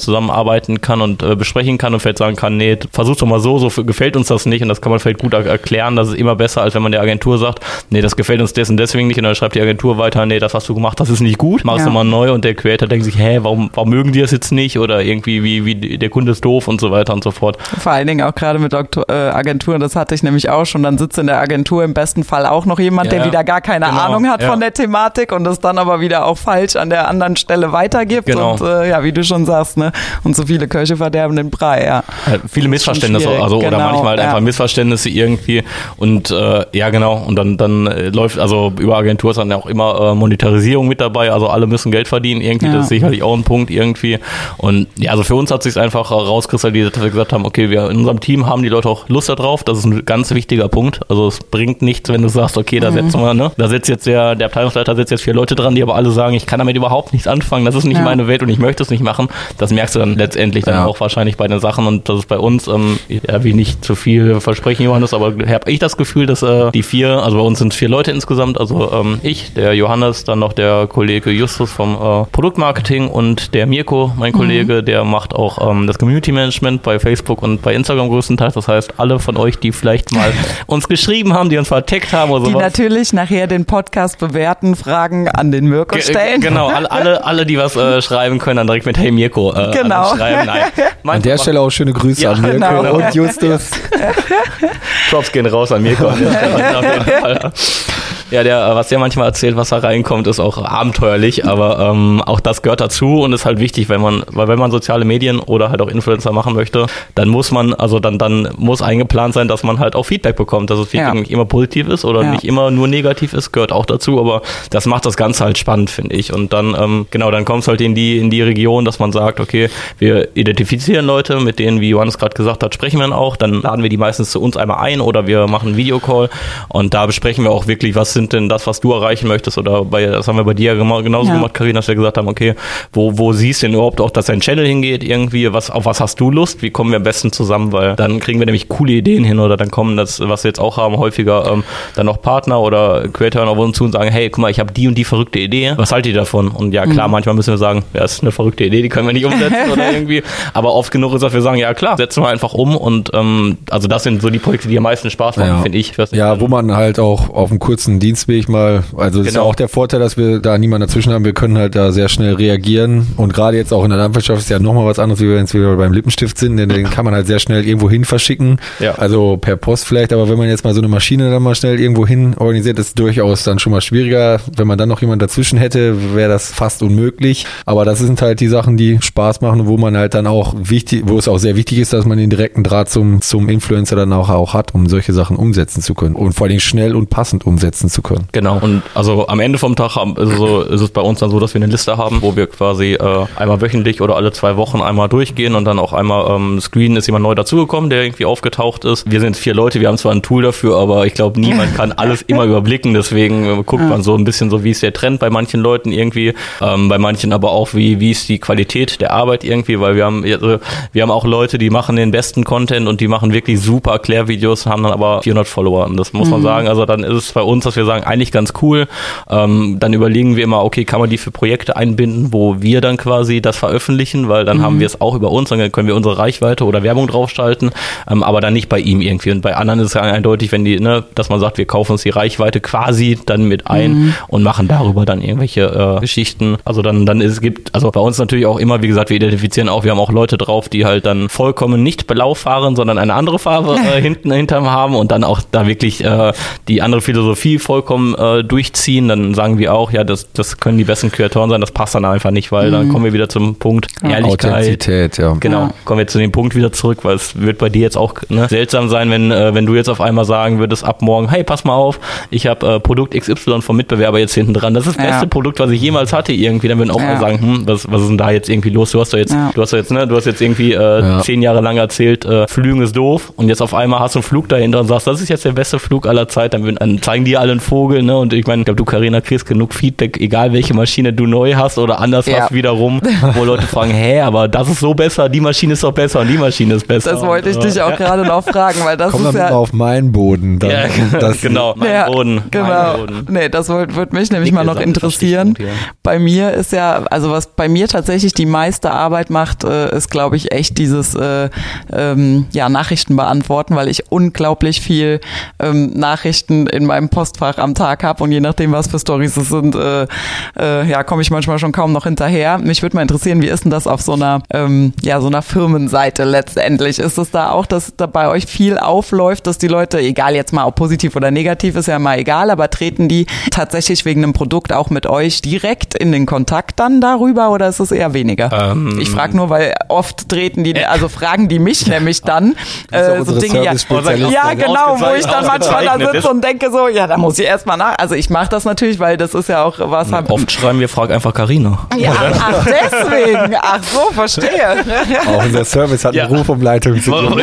zusammenarbeiten kann und äh, besprechen kann und vielleicht sagen kann, nee, versuch doch mal so, so gefällt uns das nicht und das kann man vielleicht gut er erklären. Das ist immer besser, als wenn man der Agentur sagt, nee, das gefällt uns dessen deswegen nicht und dann schreibt die Agentur weiter, nee, das hast du gemacht, das ist nicht gut, machst ja. du mal neu und der Creator denkt sich, hä, warum, warum mögen die das jetzt nicht oder irgendwie, wie, wie der Kunde ist doof und so weiter und so fort. Vor allen Dingen auch gerade mit äh, Agenturen, das hatte ich nämlich auch schon, dann sitzt in der Agentur im besten Fall auch noch jemand, ja, der wieder gar keine genau, Ahnung hat ja. von der Thematik und das dann aber wieder auch falsch an der anderen Stelle weitergibt genau. und äh, ja, wie du schon sagst, ne, und so viele Köche verderben den Brei, ja. ja viele Missverständnisse, also genau, oder manchmal halt einfach Missverständnisse irgendwie. Und äh, ja genau. Und dann dann äh, läuft also über Agentur ist dann auch immer äh, Monetarisierung mit dabei, also alle müssen Geld verdienen irgendwie, das ist sicherlich auch ein Punkt irgendwie. Und ja, also für uns hat sich einfach rauskristallisiert, dass wir gesagt haben, okay, wir in unserem Team haben die Leute auch Lust darauf, das ist ein ganz wichtiger Punkt, also es bringt nichts, wenn du sagst, okay, da mhm. setzen wir, ne, da sitzt jetzt der, der Abteilungsleiter setzt jetzt vier Leute dran, die aber alle sagen, ich kann damit überhaupt nichts anfangen, das ist nicht ja. meine Welt und ich möchte es nicht machen, das merkst du dann letztendlich dann ja. auch wahrscheinlich bei den Sachen. Und das ist bei uns, ähm, ja, wie nicht zu viel versprechen, Johannes, aber habe ich das Gefühl, dass äh, die vier, also bei uns sind vier Leute insgesamt, also ähm, ich, der Johannes, dann noch der Kollege Justus vom äh, Produktmarketing und der Mirko, mein mhm. Kollege, der macht auch ähm, das Community Management bei Facebook und bei Instagram größtenteils. Das heißt, alle von euch, die vielleicht mal uns geschrieben haben, die uns verteckt haben oder sowas. Die natürlich nachher den Podcast bewerten, Fragen an den Mirko stellen. G genau, alle, alle, alle, die was äh, schreiben können, dann direkt mit Hey Mirko äh, genau. schreiben. Nein. An der Stelle auch schöne Grüße ja, an Mirko genau. und Justus. Props gehen raus an Mirko. Ja, der, was der manchmal erzählt, was da reinkommt, ist auch abenteuerlich, aber ähm, auch das gehört dazu und ist halt wichtig, wenn man, weil wenn man soziale Medien oder halt auch Influencer machen möchte, dann muss man, also dann, dann muss eingeplant sein, dass man halt auch Feedback bekommt, dass das Feedback ja. nicht immer positiv ist oder ja. nicht immer nur negativ ist, gehört auch dazu, aber das macht das Ganze halt spannend, finde ich. Und dann, ähm, genau, dann kommt es halt in die, in die Region, dass man sagt, okay, wir identifizieren Leute, mit denen, wie Johannes gerade gesagt hat, sprechen wir dann auch, dann laden wir die meistens zu uns einmal ein oder wir machen einen Videocall und da besprechen wir auch wirklich, was sind denn das, was du erreichen möchtest? Oder bei, das haben wir bei dir genauso ja. gemacht, Karina, dass wir gesagt haben, okay, wo, wo siehst du denn überhaupt auch, dass dein Channel hingeht irgendwie? Was, auf was hast du Lust? Wie kommen wir am besten zusammen? Weil dann kriegen wir nämlich coole Ideen hin oder dann kommen das, was wir jetzt auch haben, häufiger ähm, dann noch Partner oder Creator auf uns zu und sagen, hey, guck mal, ich habe die und die verrückte Idee. Was haltet ihr davon? Und ja, klar, mhm. manchmal müssen wir sagen, ja, ist eine verrückte Idee, die können wir nicht umsetzen oder irgendwie. Aber oft genug ist, dass wir sagen, ja klar, setzen wir einfach um und ähm, also das sind so die Projekte, die am meisten Spaß machen, ja. finde ich. ich ja, wo man halt auch auf einem kurzen Dienstweg mal, also genau. ist ja auch der Vorteil, dass wir da niemanden dazwischen haben. Wir können halt da sehr schnell reagieren. Und gerade jetzt auch in der Landwirtschaft ist ja nochmal was anderes, wie wenn wieder beim Lippenstift sind, denn den kann man halt sehr schnell irgendwo hin verschicken. Ja. Also per Post vielleicht, aber wenn man jetzt mal so eine Maschine dann mal schnell irgendwo hin organisiert, ist durchaus dann schon mal schwieriger. Wenn man dann noch jemanden dazwischen hätte, wäre das fast unmöglich. Aber das sind halt die Sachen, die Spaß machen, wo man halt dann auch wichtig, wo es auch sehr wichtig ist, dass man den direkten Draht zum, zum Influencer dann auch, auch hat, um solche Sachen umsetzen zu können. Und vor allem schnell und passend umsetzen zu können. Genau. Und also am Ende vom Tag haben, ist, es so, ist es bei uns dann so, dass wir eine Liste haben, wo wir quasi äh, einmal wöchentlich oder alle zwei Wochen einmal durchgehen und dann auch einmal ähm, screenen, ist jemand neu dazugekommen, der irgendwie aufgetaucht ist. Wir sind vier Leute, wir haben zwar ein Tool dafür, aber ich glaube, niemand kann alles immer überblicken. Deswegen äh, guckt man so ein bisschen so, wie ist der Trend bei manchen Leuten irgendwie, ähm, bei manchen aber auch, wie, wie ist die Qualität der Arbeit irgendwie, weil wir haben, also, wir haben auch Leute, die machen den besten Content und die machen wirklich super Erklärvideos, haben dann aber 400 Follower. Und das muss man mhm. sagen. Also dann ist es bei uns, dass wir sagen, eigentlich ganz cool. Ähm, dann überlegen wir immer, okay, kann man die für Projekte einbinden, wo wir dann quasi das veröffentlichen, weil dann mhm. haben wir es auch über uns, dann können wir unsere Reichweite oder Werbung draufschalten, ähm, aber dann nicht bei ihm irgendwie. Und bei anderen ist es ja eindeutig, wenn die, ne, dass man sagt, wir kaufen uns die Reichweite quasi dann mit ein mhm. und machen darüber dann irgendwelche äh, Geschichten. Also dann, dann ist, es gibt, also bei uns natürlich auch immer, wie gesagt, wir identifizieren auch, wir haben auch Leute drauf, die halt dann vollkommen nicht blau fahren, sondern eine andere Farbe äh, hinten hinterm haben und dann auch da wirklich äh, die andere Philosophie voll vollkommen äh, durchziehen, dann sagen wir auch, ja, das, das können die besten Kreatoren sein, das passt dann einfach nicht, weil mhm. dann kommen wir wieder zum Punkt Ehrlichkeit. Authentizität, ja. Genau, ja. kommen wir zu dem Punkt wieder zurück, weil es wird bei dir jetzt auch ne, seltsam sein, wenn, äh, wenn du jetzt auf einmal sagen würdest, ab morgen, hey, pass mal auf, ich habe äh, Produkt XY vom Mitbewerber jetzt hinten dran, das ist das beste ja. Produkt, was ich jemals hatte irgendwie, dann würden auch ja. mal sagen, hm, was, was ist denn da jetzt irgendwie los? Du hast doch jetzt, du hast doch jetzt, ne, du hast jetzt irgendwie äh, zehn Jahre lang erzählt, äh, Flügen ist doof und jetzt auf einmal hast du einen Flug dahinter und sagst, das ist jetzt der beste Flug aller Zeit, dann, dann zeigen die alle einen Vogel, ne? Und ich meine, ich glaube, du, Karina, kriegst genug Feedback, egal welche Maschine du neu hast oder anders ja. hast wiederum, wo Leute fragen, hä, aber das ist so besser, die Maschine ist doch besser und die Maschine ist besser. Das wollte ich und, dich auch ja. gerade noch fragen, weil das Komm ist ja auf meinen Boden. Dann, ja, das genau, mein ja, Boden. Genau. Mein Boden. Nee, das würde würd mich nämlich mal noch interessieren. Bei mir ist ja, also was bei mir tatsächlich die meiste Arbeit macht, äh, ist, glaube ich, echt dieses äh, ähm, ja, Nachrichten beantworten, weil ich unglaublich viel ähm, Nachrichten in meinem Postfach am Tag habe und je nachdem, was für Stories es sind, äh, äh, ja, komme ich manchmal schon kaum noch hinterher. Mich würde mal interessieren, wie ist denn das auf so einer, ähm, ja, so einer Firmenseite letztendlich? Ist es da auch, dass da bei euch viel aufläuft, dass die Leute, egal jetzt mal ob positiv oder negativ, ist ja mal egal, aber treten die tatsächlich wegen einem Produkt auch mit euch direkt in den Kontakt dann darüber oder ist es eher weniger? Ähm, ich frage nur, weil oft treten die, also fragen die mich nämlich dann äh, so Dinge, ja, ja genau, wo ich dann manchmal da sitze und denke so, ja, da muss ich erstmal nach. Also ich mache das natürlich, weil das ist ja auch was. Hab, Oft schreiben wir, frag einfach Karina. Ja, ach deswegen. Ach so, verstehe. Auch unser Service hat ja. eine Rufumleitung zu tun.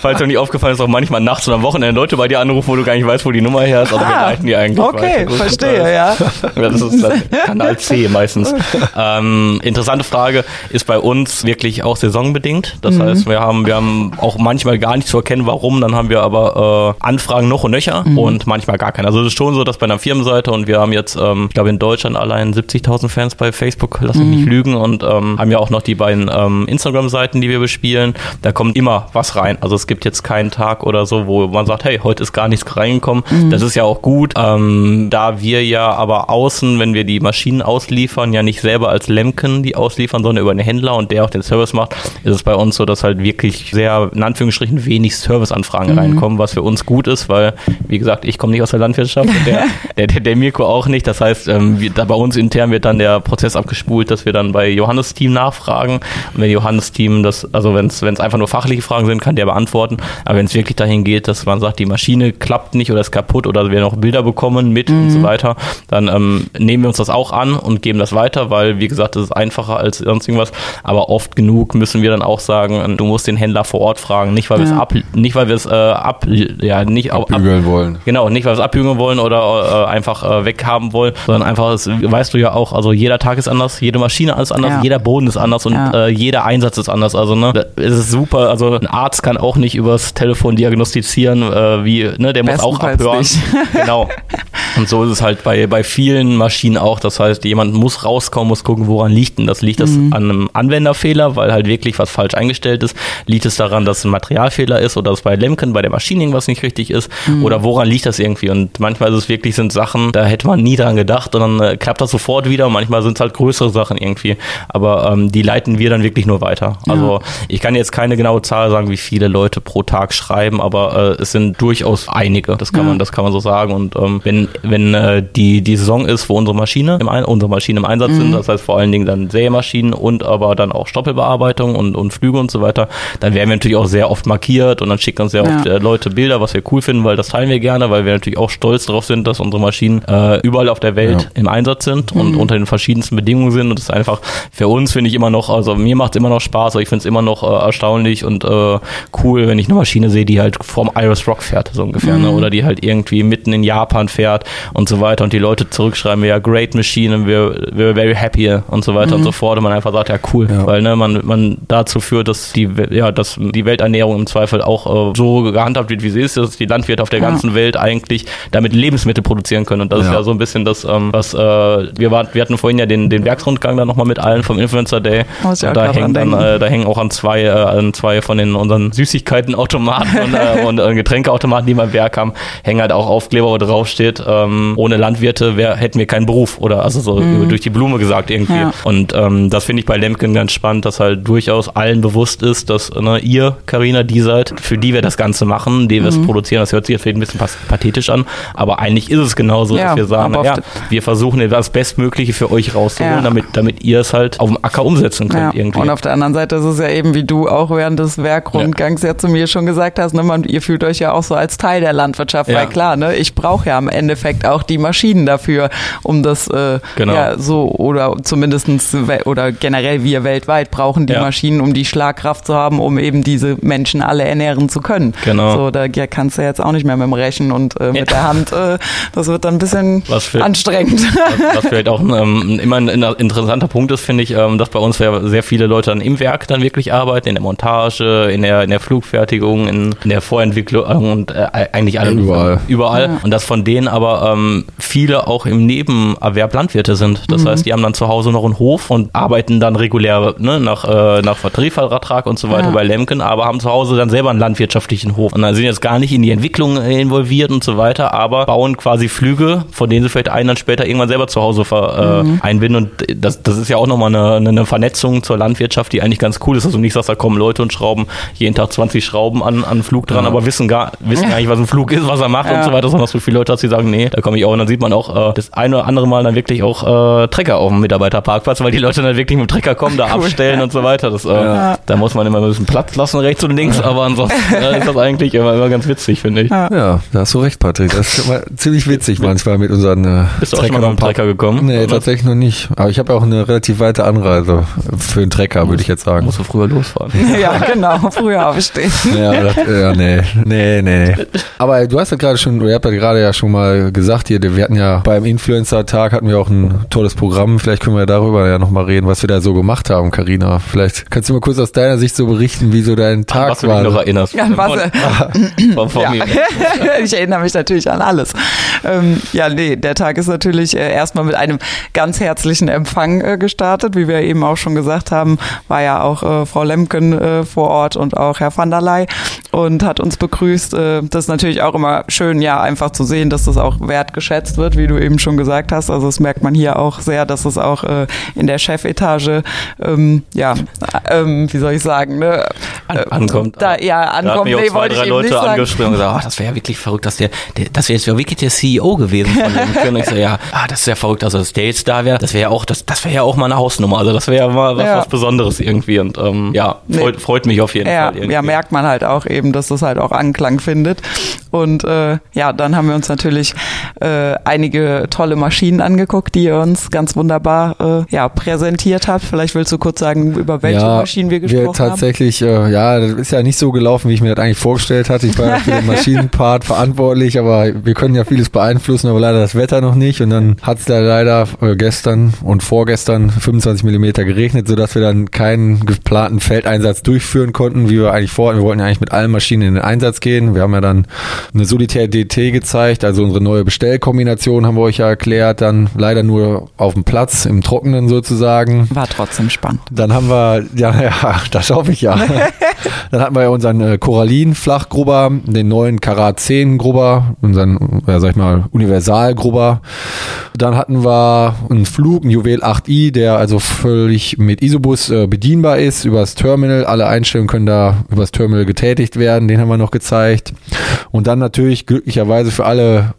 falls, dir nicht aufgefallen ist, auch manchmal nachts oder am Wochenende Leute bei dir anrufen, wo du gar nicht weißt, wo die Nummer her ist, aber ah, wir leiten die eigentlich Okay, weiter. verstehe, ja. Das ist Kanal C meistens. Ähm, interessante Frage ist bei uns wirklich auch saisonbedingt. Das mhm. heißt, wir haben, wir haben auch manchmal gar nicht zu erkennen, warum. Dann haben wir aber äh, Anfragen noch und nöcher mhm. und manchmal gar keine. Also es ist schon so, dass bei einer Firmenseite und wir haben jetzt, ähm, ich glaube in Deutschland allein 70.000 Fans bei Facebook, lass mich mhm. nicht lügen und ähm, haben ja auch noch die beiden ähm, Instagram-Seiten, die wir bespielen. Da kommt immer was rein. Also es gibt jetzt keinen Tag oder so, wo man sagt, hey, heute ist gar nichts reingekommen. Mhm. Das ist ja auch gut, ähm, da wir ja aber außen, wenn wir die Maschinen ausliefern, ja nicht selber als Lemken die ausliefern, sondern über einen Händler und der auch den Service macht, ist es bei uns so, dass halt wirklich sehr, in Anführungsstrichen, wenig Serviceanfragen mhm. reinkommen, was für uns gut ist, weil, wie gesagt, ich komme nicht aus der Landwirtschaft, der, der, der, der Mirko auch nicht. Das heißt, ähm, wir, da bei uns intern wird dann der Prozess abgespult, dass wir dann bei Johannes Team nachfragen. Und wenn Johannes Team das, also wenn es einfach nur fachliche Fragen sind, kann der beantworten. Aber wenn es wirklich dahin geht, dass man sagt, die Maschine klappt nicht oder ist kaputt oder wir noch Bilder bekommen mit mhm. und so mhm. weiter, dann ähm, nehmen wir uns das auch an und geben das weiter, weil, wie gesagt, das ist einfacher als sonst irgendwas. Aber oft genug müssen wir dann auch sagen, du musst den Händler vor Ort fragen, nicht weil ja. wir es ab, nicht weil wir es äh, ab, ja, nicht abbügeln ab, wollen. Genau, nicht weil wir es abbügeln wollen oder äh, einfach äh, weghaben wollen, sondern einfach, das weißt du ja auch, also jeder Tag ist anders, jede Maschine ist anders, ja. jeder Boden ist anders und ja. äh, jeder Einsatz ist anders. Also ne, es ist super. Also ein Arzt kann auch nicht übers Telefon diagnostizieren, äh, wie ne, der muss auch abhören. genau. Und so ist es halt bei bei vielen Maschinen auch. Das heißt, jemand muss rauskommen, muss gucken, woran liegt denn das? Liegt das mhm. an einem Anwenderfehler, weil halt wirklich was falsch eingestellt ist? Liegt es daran, dass ein Materialfehler ist oder dass bei Lemken bei der Maschine irgendwas nicht richtig ist? Mhm. Oder woran liegt das irgendwie? Und manchmal ist es wirklich sind Sachen, da hätte man nie dran gedacht und dann äh, klappt das sofort wieder. Manchmal sind es halt größere Sachen irgendwie. Aber ähm, die leiten wir dann wirklich nur weiter. Ja. Also ich kann jetzt keine genaue Zahl sagen, wie viele Leute pro Tag schreiben, aber äh, es sind durchaus einige. Das kann ja. man, das kann man so sagen. Und ähm, wenn wenn äh, die die Saison ist, wo unsere Maschine im Ein unsere Maschinen im Einsatz mhm. sind, das heißt vor allen Dingen dann Sämaschinen und aber dann auch Stoppelbearbeitung und und Flüge und so weiter, dann werden wir natürlich auch sehr oft markiert und dann schicken uns sehr ja. oft äh, Leute Bilder, was wir cool finden, weil das teilen wir gerne, weil wir natürlich auch stolz darauf sind, dass unsere Maschinen äh, überall auf der Welt ja. im Einsatz sind und mhm. unter den verschiedensten Bedingungen sind. Und das ist einfach für uns, finde ich immer noch, also mir macht es immer noch Spaß, aber ich finde es immer noch äh, erstaunlich und äh, cool, wenn ich eine Maschine sehe, die halt vorm Iris Rock fährt, so ungefähr, ne? mhm. ne? oder die halt irgendwie mitten in Japan fährt und so weiter und die Leute zurückschreiben, ja, great machine, we're, we're very happy und so weiter mhm. und so fort und man einfach sagt, ja, cool, ja. weil ne, man, man dazu führt, dass die, ja, dass die Welternährung im Zweifel auch äh, so gehandhabt wird, wie sie ist, dass die Landwirte auf der ja. ganzen Welt eigentlich damit Lebensmittel produzieren können und das ja. ist ja so ein bisschen das, ähm, was äh, wir, war, wir hatten vorhin ja den, den Werksrundgang da nochmal mit allen vom Influencer Day. Oh, ja da, hängen dann, äh, da hängen auch an zwei, äh, an zwei von den unseren Süßigkeitenautomaten und, äh, und äh, Getränkeautomaten, die wir im Werk haben, hängen halt auch Aufkleber, wo drauf steht, ähm, ohne Landwirte wär, hätten wir keinen Beruf oder also so mhm. durch die Blume gesagt irgendwie. Ja. Und ähm, das finde ich bei Lemken ganz spannend, dass halt durchaus allen bewusst ist, dass ne, ihr, Karina, die seid, für die wir das Ganze machen, die wir es mhm. produzieren, das hört sich jetzt vielleicht ein bisschen pathetisch an, Situation. Aber eigentlich ist es genauso, Ja, dass wir sagen, oft- wir versuchen das Bestmögliche für euch rauszuholen, Ja. damit, damit ihr es halt auf dem Acker umsetzen könnt Ja. irgendwie. Und auf der anderen Seite ist es ja eben, wie du auch während des Werkrundgangs ja. zu mir schon gesagt hast, ne, man, ihr fühlt euch ja auch so als Teil der Landwirtschaft, Ja. weil klar, ne, ich brauche ja im Endeffekt auch die Maschinen dafür, um das äh, Genau. ja so oder zumindestens oder generell wir weltweit brauchen die Ja. Maschinen, um die Schlagkraft zu haben, um eben diese Menschen alle ernähren zu können. Genau. So, da ja, kannst du jetzt auch nicht mehr mit dem Rechen und äh, mit Ja. Der Hand, äh, das wird dann ein bisschen Was für- anstrengend. Was, was vielleicht auch ein, ähm, immer ein, ein interessanter Punkt ist, finde ich, ähm, dass bei uns ja sehr viele Leute dann im Werk dann wirklich arbeiten, in der Montage, in der, in der Flugfertigung, in, in der Vorentwicklung und äh, eigentlich alle Überall. Überall. Und dass von denen aber ähm, viele auch im Nebenerwerb Landwirte sind. Das heißt, die haben dann zu Hause noch einen Hof und arbeiten dann regulär ne, nach, äh, nach Vertriebsvertrag und so weiter Ja. bei Lemken, aber haben zu Hause dann selber einen landwirtschaftlichen Hof. Und dann sind jetzt gar nicht in die Entwicklung involviert und so weiter, aber bauen quasi Flüge, von denen sie vielleicht einen dann später irgendwann selber zu Hause ver, äh, einbinden. Und das, das ist ja auch nochmal eine, eine Vernetzung zur Landwirtschaft, die eigentlich ganz cool ist. Also nicht sagst, da kommen Leute und schrauben jeden Tag 20 Schrauben an, an einen Flug dran, aber wissen gar, wissen gar nicht, was ein Flug ist, was er macht und Ja. so weiter, sondern so viele Leute, dass sie sagen, nee, da komme ich auch. Und dann sieht man auch äh, das eine oder andere Mal dann wirklich auch äh, Trecker auf dem Mitarbeiterparkplatz, weil die Leute dann wirklich mit dem Trecker kommen, da abstellen und so weiter. Das, äh, Ja. Da muss man immer ein bisschen Platz lassen, rechts und links, aber ansonsten äh, ist das eigentlich immer, immer ganz witzig, finde ich. Ja, da hast du recht, Patrick. Das ist immer ziemlich witzig manchmal mit unseren äh, Bist du auch schon mal mit Trecker gekommen? Nee, Oder? tatsächlich noch nicht. Aber ich habe ja auch eine relativ weite Anreise für einen Trecker, würde ich jetzt sagen. Musst du früher losfahren. ja, genau, früher aufstehen. Ja, das, ja, nee, nee, nee. Aber du hast ja gerade schon, ihr habt ja gerade ja schon mal gesagt hier, wir hatten ja beim Influencer-Tag hatten wir auch ein tolles Programm. Vielleicht können wir darüber ja nochmal reden, was wir da so gemacht haben, Karina. Vielleicht kannst du mal kurz aus deiner Sicht so berichten, wie so dein Tag was du war. noch erinnerst. Ja, was, Von, von, von Ja. mir. ich erinnere mich natürlich an alles. Ähm, ja, nee, der Tag ist natürlich äh, erstmal mit einem ganz herzlichen Empfang äh, gestartet. Wie wir eben auch schon gesagt haben, war ja auch äh, Frau Lemken äh, vor Ort und auch Herr van der Ley und hat uns begrüßt. Äh, das ist natürlich auch immer schön, ja, einfach zu sehen, dass das auch wertgeschätzt wird, wie du eben schon gesagt hast. Also das merkt man hier auch sehr, dass es auch äh, in der Chefetage, ähm, ja, ähm, wie soll ich sagen, ne? An, ankommt. Da, ja, Da ankommt, auch nee, zwei, wollte ich drei nicht Leute sagen. angesprochen und gesagt, oh, das wäre ja wirklich verrückt, dass der, der das wäre jetzt ja wirklich der CEO gewesen von dem ich so, ja, ah, das ist ja verrückt, also dass der jetzt da wäre, das wäre ja auch, das, das wäre ja auch mal eine Hausnummer. Also das wäre ja mal was, Ja. was Besonderes irgendwie. Und ähm, ja, Nee. freut, freut mich auf jeden Ja, Fall. irgendwie. ja, merkt man halt auch eben, dass das halt auch Anklang findet. Und äh, ja, dann haben wir uns natürlich äh, einige tolle Maschinen angeguckt, die ihr uns ganz wunderbar äh, ja, präsentiert habt. Vielleicht willst du kurz sagen, über welche Maschinen wir gesprochen haben. tatsächlich, äh, ja, das ist ja nicht so gelaufen, wie ich mir das eigentlich vorgestellt hatte. Ich war ja für den Maschinenpart verantwortlich, aber wir können ja vieles beeinflussen, aber leider das Wetter noch nicht. Und dann hat es da leider äh, gestern und vorgestern 25 Millimeter geregnet, sodass wir dann keinen geplanten Feldeinsatz durchführen konnten, wie wir eigentlich vorhatten. Wir wollten ja eigentlich mit allen Maschinen in den Einsatz gehen. Wir haben ja dann eine Solitär DT gezeigt, also unsere neue Bestellkombination haben wir euch ja erklärt, dann leider nur auf dem Platz, im Trockenen sozusagen. War trotzdem spannend. Dann haben wir, ja, ja, das hoffe ich ja. Dann hatten wir ja unseren äh, Korallin-Flachgrubber, den neuen Karat 10 Grubber, unseren, ja, sag ich mal, Universal-Grubber. Dann hatten wir einen Flug, einen Juwel 8i, der also völlig mit Isobus äh, bedienbar ist, übers Terminal. Alle Einstellungen können da übers Terminal getätigt werden. Den haben wir noch gezeigt. Und dann natürlich glücklicherweise für alle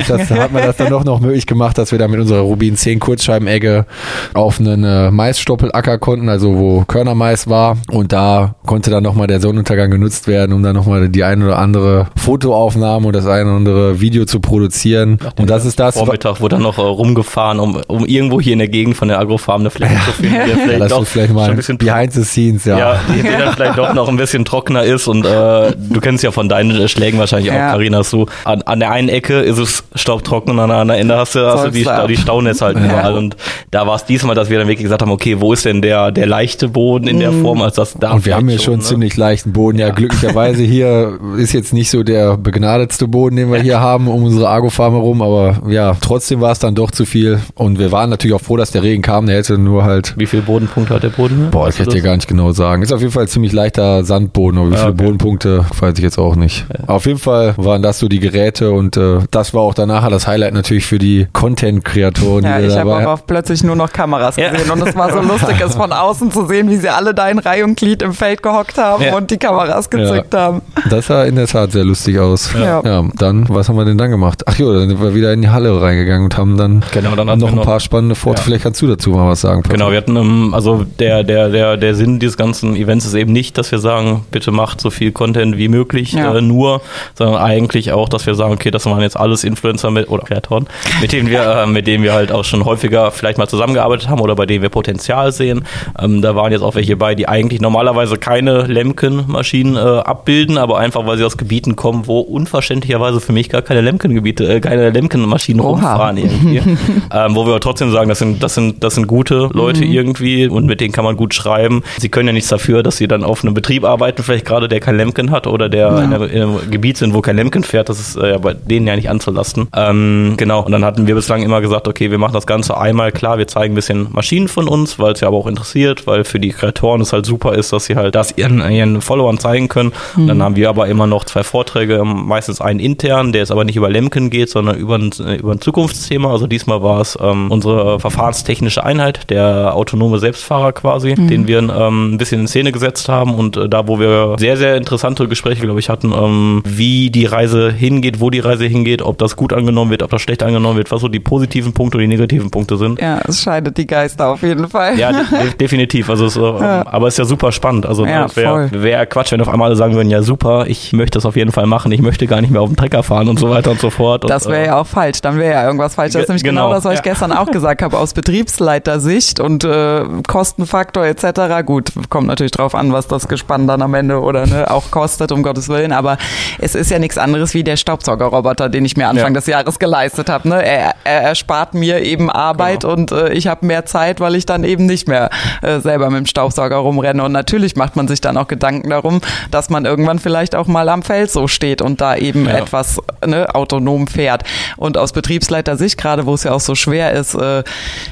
ich das, hat man das dann doch noch möglich gemacht, dass wir da mit unserer Rubin 10 Kurzscheibenegge auf einen äh, Maisstoppelacker konnten, also wo Körnermais war. Und da konnte dann nochmal der Sonnenuntergang genutzt werden, um dann nochmal die ein oder andere Fotoaufnahme und das ein oder andere Video zu produzieren. Und das ist das, Vormittag wurde dann noch äh, rumgefahren, um, um irgendwo hier in der Gegend von der Agrofarm eine Fläche zu finden, die ja, vielleicht, das doch ist vielleicht schon mal ein bisschen behind the scenes, ja. Ja, die, die dann vielleicht doch noch ein bisschen trockener ist und äh, du kennst ja von deinen äh, Schlägen wahrscheinlich auch, Ja. Karina, so an, an der einen Ecke ist es staubtrocken und an der anderen Ende hast du, hast du die, Soll's Sta ab. die Staunässe halt überall und da war es diesmal, dass wir dann wirklich gesagt haben, okay, wo ist denn der, der leichte Boden in der Form, als das da Und wir haben hier vielleicht schon ne? ziemlich leichten Boden. Ja, glücklicherweise hier ist jetzt nicht so der begnadetste Boden, den wir hier haben um unsere Argo-Farm herum, aber ja, trotzdem war es dann doch zu viel. Und wir waren natürlich auch froh, dass der Regen kam. Der hätte nur halt, Wie viele Bodenpunkte hat der Boden? boah, Weißt ich kann dir gar nicht genau sagen. Ist auf jeden Fall ziemlich leichter Boden, aber wie viele okay. Bodenpunkte, weiß ich jetzt auch nicht. Ja. Auf jeden Fall waren das so die Geräte und äh, das war auch danach das Highlight natürlich für die Content-Kreatoren. Ja, ich habe auch plötzlich nur noch Kameras gesehen und es war so lustig, es von außen zu sehen, wie sie alle da in Reihe und Glied im Feld gehockt haben und die Kameras gezückt haben. Das sah in der Tat sehr lustig aus. Ja. ja. dann, was haben wir denn dann gemacht? Ach jo, dann sind wir wieder in die Halle reingegangen und haben dann, genau, dann noch ein noch, paar spannende Vorträge. Vielleicht kannst du dazu mal was sagen. Patrick. Genau, wir hatten, also der, der, der, der Sinn dieses ganzen Events ist eben nicht, dass wir sagen, bitte macht so viel Content wie möglich, ja. äh, nur, sondern eigentlich auch, dass wir sagen, okay, das waren jetzt alles Influencer mit, oder Kreatoren, mit denen wir, äh, mit denen wir halt auch schon häufiger vielleicht mal zusammengearbeitet haben oder bei denen wir Potenzial sehen. Ähm, da waren jetzt auch welche bei, die eigentlich normalerweise keine Lemken-Maschinen äh, abbilden, aber einfach, weil sie aus Gebieten kommen, wo unverständlicherweise für mich gar keine Lemken-Gebiete, äh, keine Lemken-Maschinen rumfahren irgendwie. ähm, wo wir trotzdem sagen, das sind, das sind, das sind gute Leute mhm. irgendwie und mit denen kann man gut schreiben. Sie können ja nichts dafür, dass sie dann auf einem Betrieb arbeiten, vielleicht gerade der kein Lemken hat oder der ja. in, einem, in, einem, Gebiet sind, wo kein Lemken fährt. Das ist äh, bei denen ja nicht anzulasten. Ähm, genau. Und dann hatten wir bislang immer gesagt, okay, wir machen das Ganze einmal klar, wir zeigen ein bisschen Maschinen von uns, weil es ja aber auch interessiert, weil für die Kreatoren es halt super ist, dass sie halt das ihren, ihren Followern zeigen können. Mhm. Dann haben wir aber immer noch zwei Vorträge, meistens einen intern, der jetzt aber nicht über Lemken geht, sondern über ein, über ein Zukunftsthema. Also diesmal war es ähm, unsere verfahrenstechnische Einheit, der autonome Selbstfahrer quasi, mhm. den wir ähm, ein bisschen in Szene gesetzt haben und äh, da, wo wir sehr, sehr interessante Gespräche, glaube ich, hatten, ähm, wie die Reise hingeht, wo die Reise hingeht, ob das gut angenommen wird, ob das schlecht angenommen wird, was so die positiven Punkte und die negativen Punkte sind. Ja, es scheidet die Geister auf jeden Fall. Ja, de definitiv. Also es, äh, ja. aber es ist ja super spannend. Also ne, ja, wäre wär Quatsch, wenn auf einmal alle sagen würden, ja super, ich möchte das auf jeden Fall machen, ich möchte gar nicht mehr auf dem Trecker fahren und so weiter und so fort. Das wäre äh, ja auch falsch, dann wäre ja irgendwas falsch. Das ist nämlich genau, genau das, was ich gestern auch gesagt habe, aus Betriebsleitersicht und äh, Kostenfaktor etc. Gut, kommt natürlich drauf an, was das Gespann dann am Ende oder ne, auch kostet, um Gottes Willen. Aber es ist ja nichts anderes wie der Staubsaugerroboter, den ich mir Anfang ja. des Jahres geleistet habe. Ne? Er, er erspart mir eben Arbeit genau. und äh, ich habe mehr Zeit, weil ich dann eben nicht mehr äh, selber mit dem Staubsauger rumrenne. Und natürlich macht man sich dann auch Gedanken darum, dass man irgendwann vielleicht auch mal am Feld so steht und da eben ja. etwas ne, autonom fährt. Und aus Betriebsleiter-Sicht, gerade wo es ja auch so schwer ist, äh,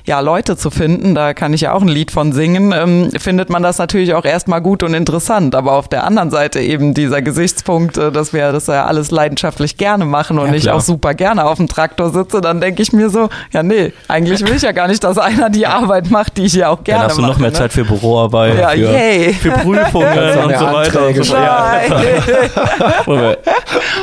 ja, Leute zu finden, da kann ich ja auch ein Lied von singen, ähm, findet man das natürlich auch erstmal gut und interessant. Aber auf der anderen Seite eben dieser Gesichtspunkt, äh, dass wir das ja alles leidenschaftlich gerne machen und ja, ich auch super gerne auf dem Traktor sitze, dann denke ich mir so, ja nee, eigentlich will ich ja gar nicht, dass einer die Arbeit macht, die ich ja auch gerne mache. Dann hast du noch mehr ne? Zeit für Büroarbeit, ja, für, für Prüfungen und so weiter. Und so. Ja.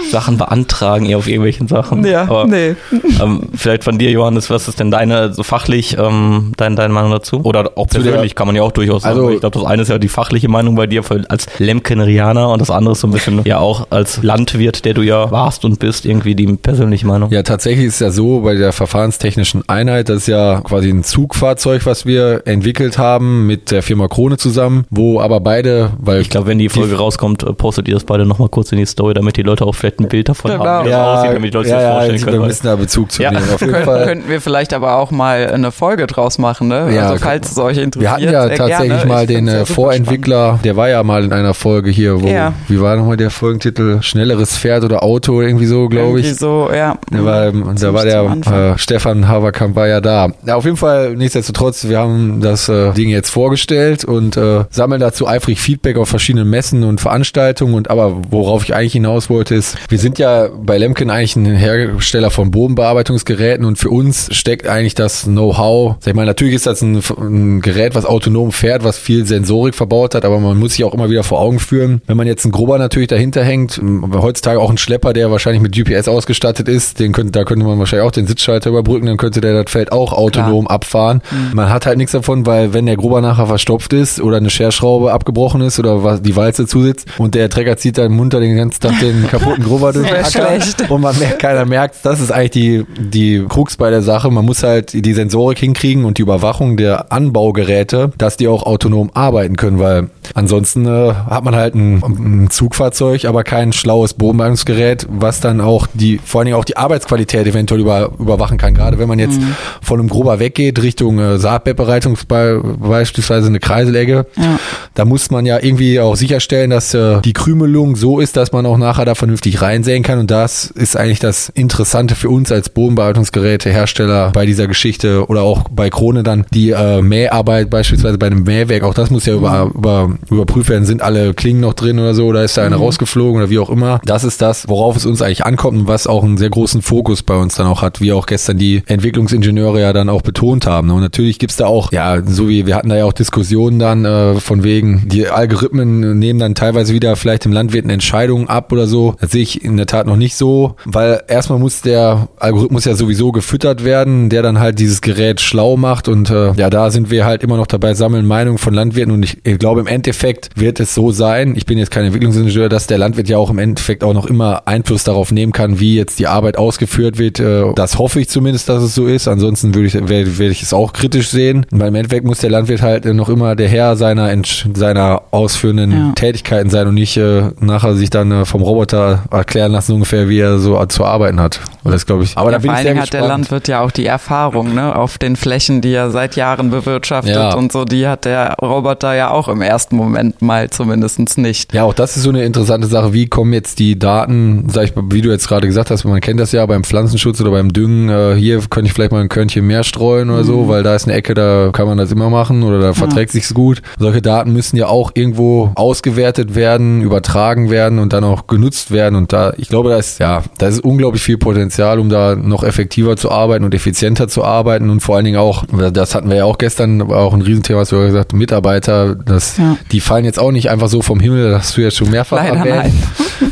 Sachen beantragen, eher auf irgendwelchen Sachen. Ja, Aber, nee. Ähm, vielleicht von dir, Johannes, was ist denn deine, so fachlich, ähm, dein, deine Meinung dazu? Oder auch persönlich kann man ja auch durchaus sagen. Also, ich glaube, das eine ist ja die fachliche Meinung bei dir als Lemkenrianer und das andere ist so ein bisschen ja auch als Landwirt, der du ja warst und bist, irgendwie die persönliche Meinung. Ja, tatsächlich ist es ja so, bei der verfahrenstechnischen Einheit, das ist ja quasi ein Zugfahrzeug, was wir entwickelt haben mit der Firma Krone zusammen, wo aber beide, weil ich glaube, wenn die Folge die rauskommt, äh, postet ihr das beide nochmal kurz in die Story, damit die Leute auch vielleicht ein Bild davon genau. haben, wie ja, das aussieht, damit die Leute ja, sich das vorstellen ja, können. Wir müssen da Bezug zu ja. nehmen. Auf jeden Fall. Könnten wir vielleicht aber auch mal eine Folge draus machen, ne? Ja, also falls es euch interessiert. Wir hatten ja tatsächlich gerne. mal den äh, Vorentwickler, spannend. der war ja mal in einer Folge hier, wo, ja. wie war nochmal der Folgentitel? Schnelleres Pferd oder Auto, irgendwie so, glaube ich. Irgendwie so, ja. Der war, da war der äh, Stefan Haverkamp war ja da. Ja, auf jeden Fall, nichtsdestotrotz, wir haben das äh, Ding jetzt vorgestellt und äh, sammeln dazu eifrig Feedback auf verschiedenen Messen und Veranstaltungen. Und aber worauf ich eigentlich hinaus wollte, ist, wir sind ja bei Lemken eigentlich ein Hersteller von Bodenbearbeitungsgeräten und für uns steckt eigentlich das Know-how. Sag ich mal, natürlich ist das ein, ein Gerät, was autonom fährt, was viel Sensorik verbaut hat, aber man muss sich auch immer wieder vor Augen führen, wenn man jetzt einen Grober natürlich dahinter hängt, heutzutage auch ein Schlepper, der wahrscheinlich mit GPS ausgestattet ist, den könnte, da könnte man wahrscheinlich auch den Sitzschalter überbrücken, dann könnte der das Feld auch autonom Klar. abfahren. Mhm. Man hat halt nichts davon, weil wenn der Grober nachher verstopft ist oder eine Scherschraube abgebrochen ist oder was die Walze zusitzt und der Trecker zieht dann munter den ganzen Tag den kaputten Grober durch den Acker und man merkt, keiner merkt, das ist eigentlich die, die Krux bei der Sache. Man muss halt die Sensorik hinkriegen und die Überwachung der Anbaugeräte, dass die auch autonom arbeiten können, weil ansonsten äh, hat man halt ein, ein, Zugfahrzeug, aber kein schlaues Bodenbearbeitungsgerät, was dann auch die, vor allen Dingen auch die Arbeitsqualität eventuell über, überwachen kann. Gerade wenn man jetzt mhm. von einem Grober weggeht, Richtung äh, Saatbettbereitung beispielsweise eine Kreiselegge, ja. da muss man ja irgendwie auch sicherstellen, dass äh, die Krümelung so ist, dass man auch nachher da vernünftig reinsehen kann. Und das ist eigentlich das Interessante für uns als Bodenbearbeitungsgerätehersteller bei dieser Geschichte oder auch bei Krone dann die äh, Mäharbeit beispielsweise bei einem Mähwerk. Auch das muss ja über, mhm. über, überprüft werden. Sind alle Klingen noch drin oder so, oder ist da einer mhm. rausgeflogen oder wie auch immer. Das ist das, worauf es uns eigentlich ankommt und was auch einen sehr großen Fokus bei uns dann auch hat, wie auch gestern die Entwicklungsingenieure ja dann auch betont haben. Und natürlich gibt's da auch, ja, so wie wir hatten da ja auch Diskussionen dann äh, von wegen, die Algorithmen nehmen dann teilweise wieder vielleicht im Landwirt eine Entscheidung ab oder so. Das sehe ich in der Tat noch nicht so, weil erstmal muss der Algorithmus ja sowieso gefüttert werden, der dann halt dieses Gerät schlau macht und äh, ja, da sind wir halt immer noch dabei, sammeln Meinungen von Landwirten und ich, ich glaube im Endeffekt wird es so sein, ich bin jetzt kein Entwicklungsingenieur, dass der Landwirt ja auch im Endeffekt auch noch immer Einfluss darauf nehmen kann, wie jetzt die Arbeit ausgeführt wird. Äh, das hoffe ich zumindest, dass es so ist. Ansonsten würde ich, werde, werde ich es auch kritisch sehen, weil im Endeffekt muss der Landwirt halt noch immer der Herr seiner, seiner ausführenden ja. Tätigkeiten sein und nicht äh, nachher sich dann äh, vom Roboter erklären lassen, ungefähr wie er so zu arbeiten hat. Und das glaube ich. Aber ja, da bin vor allen Dingen hat der Landwirt ja auch die Erfahrung, ne, auf den Flächen, die er seit Jahren bewirtschaftet ja. und so, die hat der Roboter ja auch im ersten Moment mal zumindest nicht. Ja, auch das ist so eine interessante Sache. Wie kommen jetzt die Daten, sag ich, wie du jetzt gerade gesagt hast, man kennt das ja beim Pflanzenschutz oder beim Düngen, äh, hier könnte ich vielleicht mal ein Körnchen mehr streuen oder mhm. so, weil da ist eine Ecke, da kann man das immer machen oder da verträgt ja. sich's gut. Solche Daten müssen ja auch irgendwo ausgewertet werden, übertragen werden und dann auch genutzt werden und da, ich glaube, da ist, ja, da ist unglaublich viel Potenzial, um da noch effektiver zu arbeiten und effizienter zu arbeiten und vor allen Dingen auch, das hatten wir ja auch gestern, war auch ein Riesenthema, hast du ja gesagt, Mitarbeiter, das, ja. die fallen jetzt auch nicht einfach so vom Himmel, das hast du ja schon mehrfach Leider erwähnt. Nein.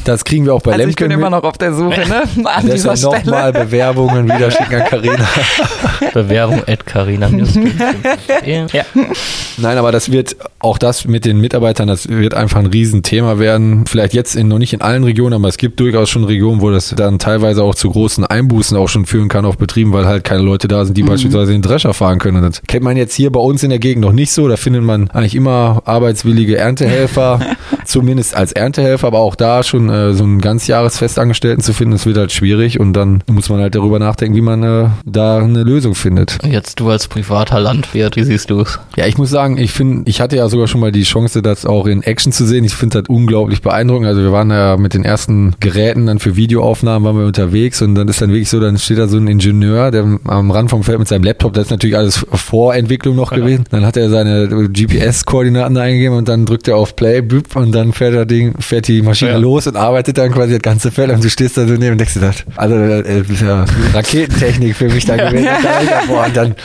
Das kriegen wir auch bei also Lemken. Ich bin immer noch auf der Suche, ne? An dieser Stelle. nochmal Bewerbungen wieder schicken an Carina. Bewerbung at Carina. ja. Nein, aber das wird, auch das mit den Mitarbeitern, das wird einfach ein Riesenthema werden. Vielleicht jetzt in, noch nicht in allen Regionen, aber es gibt durchaus schon Regionen, wo das dann teilweise auch zu großen Einbußen auch schon führen kann auf Betrieben, weil halt keine Leute da sind, die mhm. beispielsweise den Drescher fahren können. Und das kennt man jetzt hier bei uns in der Gegend noch nicht so. Da findet man eigentlich immer arbeitswillige Erntehelfer, zumindest als Erntehelfer, aber auch da schon äh, so einen Ganzjahresfestangestellten zu finden, das wird halt schwierig und dann muss man halt darüber nachdenken, wie man äh, da eine Lösung findet. Jetzt du als privater Landwirt, wie siehst du es? Ja, ich muss sagen, ich finde, ich hatte ja sogar schon mal die Chance, das auch in Action zu sehen. Ich finde das unglaublich beeindruckend. Also wir waren ja mit den ersten Geräten dann für Videoaufnahmen waren wir unterwegs und dann ist dann wirklich so, dann steht da so ein Ingenieur, der am Rand vom Feld mit seinem Laptop, das ist natürlich alles Vorentwicklung noch ja. gewesen. Dann hat er seine GPS-Koordinaten eingegeben und dann drückt er auf Play und dann fährt er Ding, fährt die Maschine ja. los und arbeitet dann quasi das ganze Feld und du stehst da so neben und denkst dir das. Also äh, ja Raketentechnik für mich da gewesen. und dann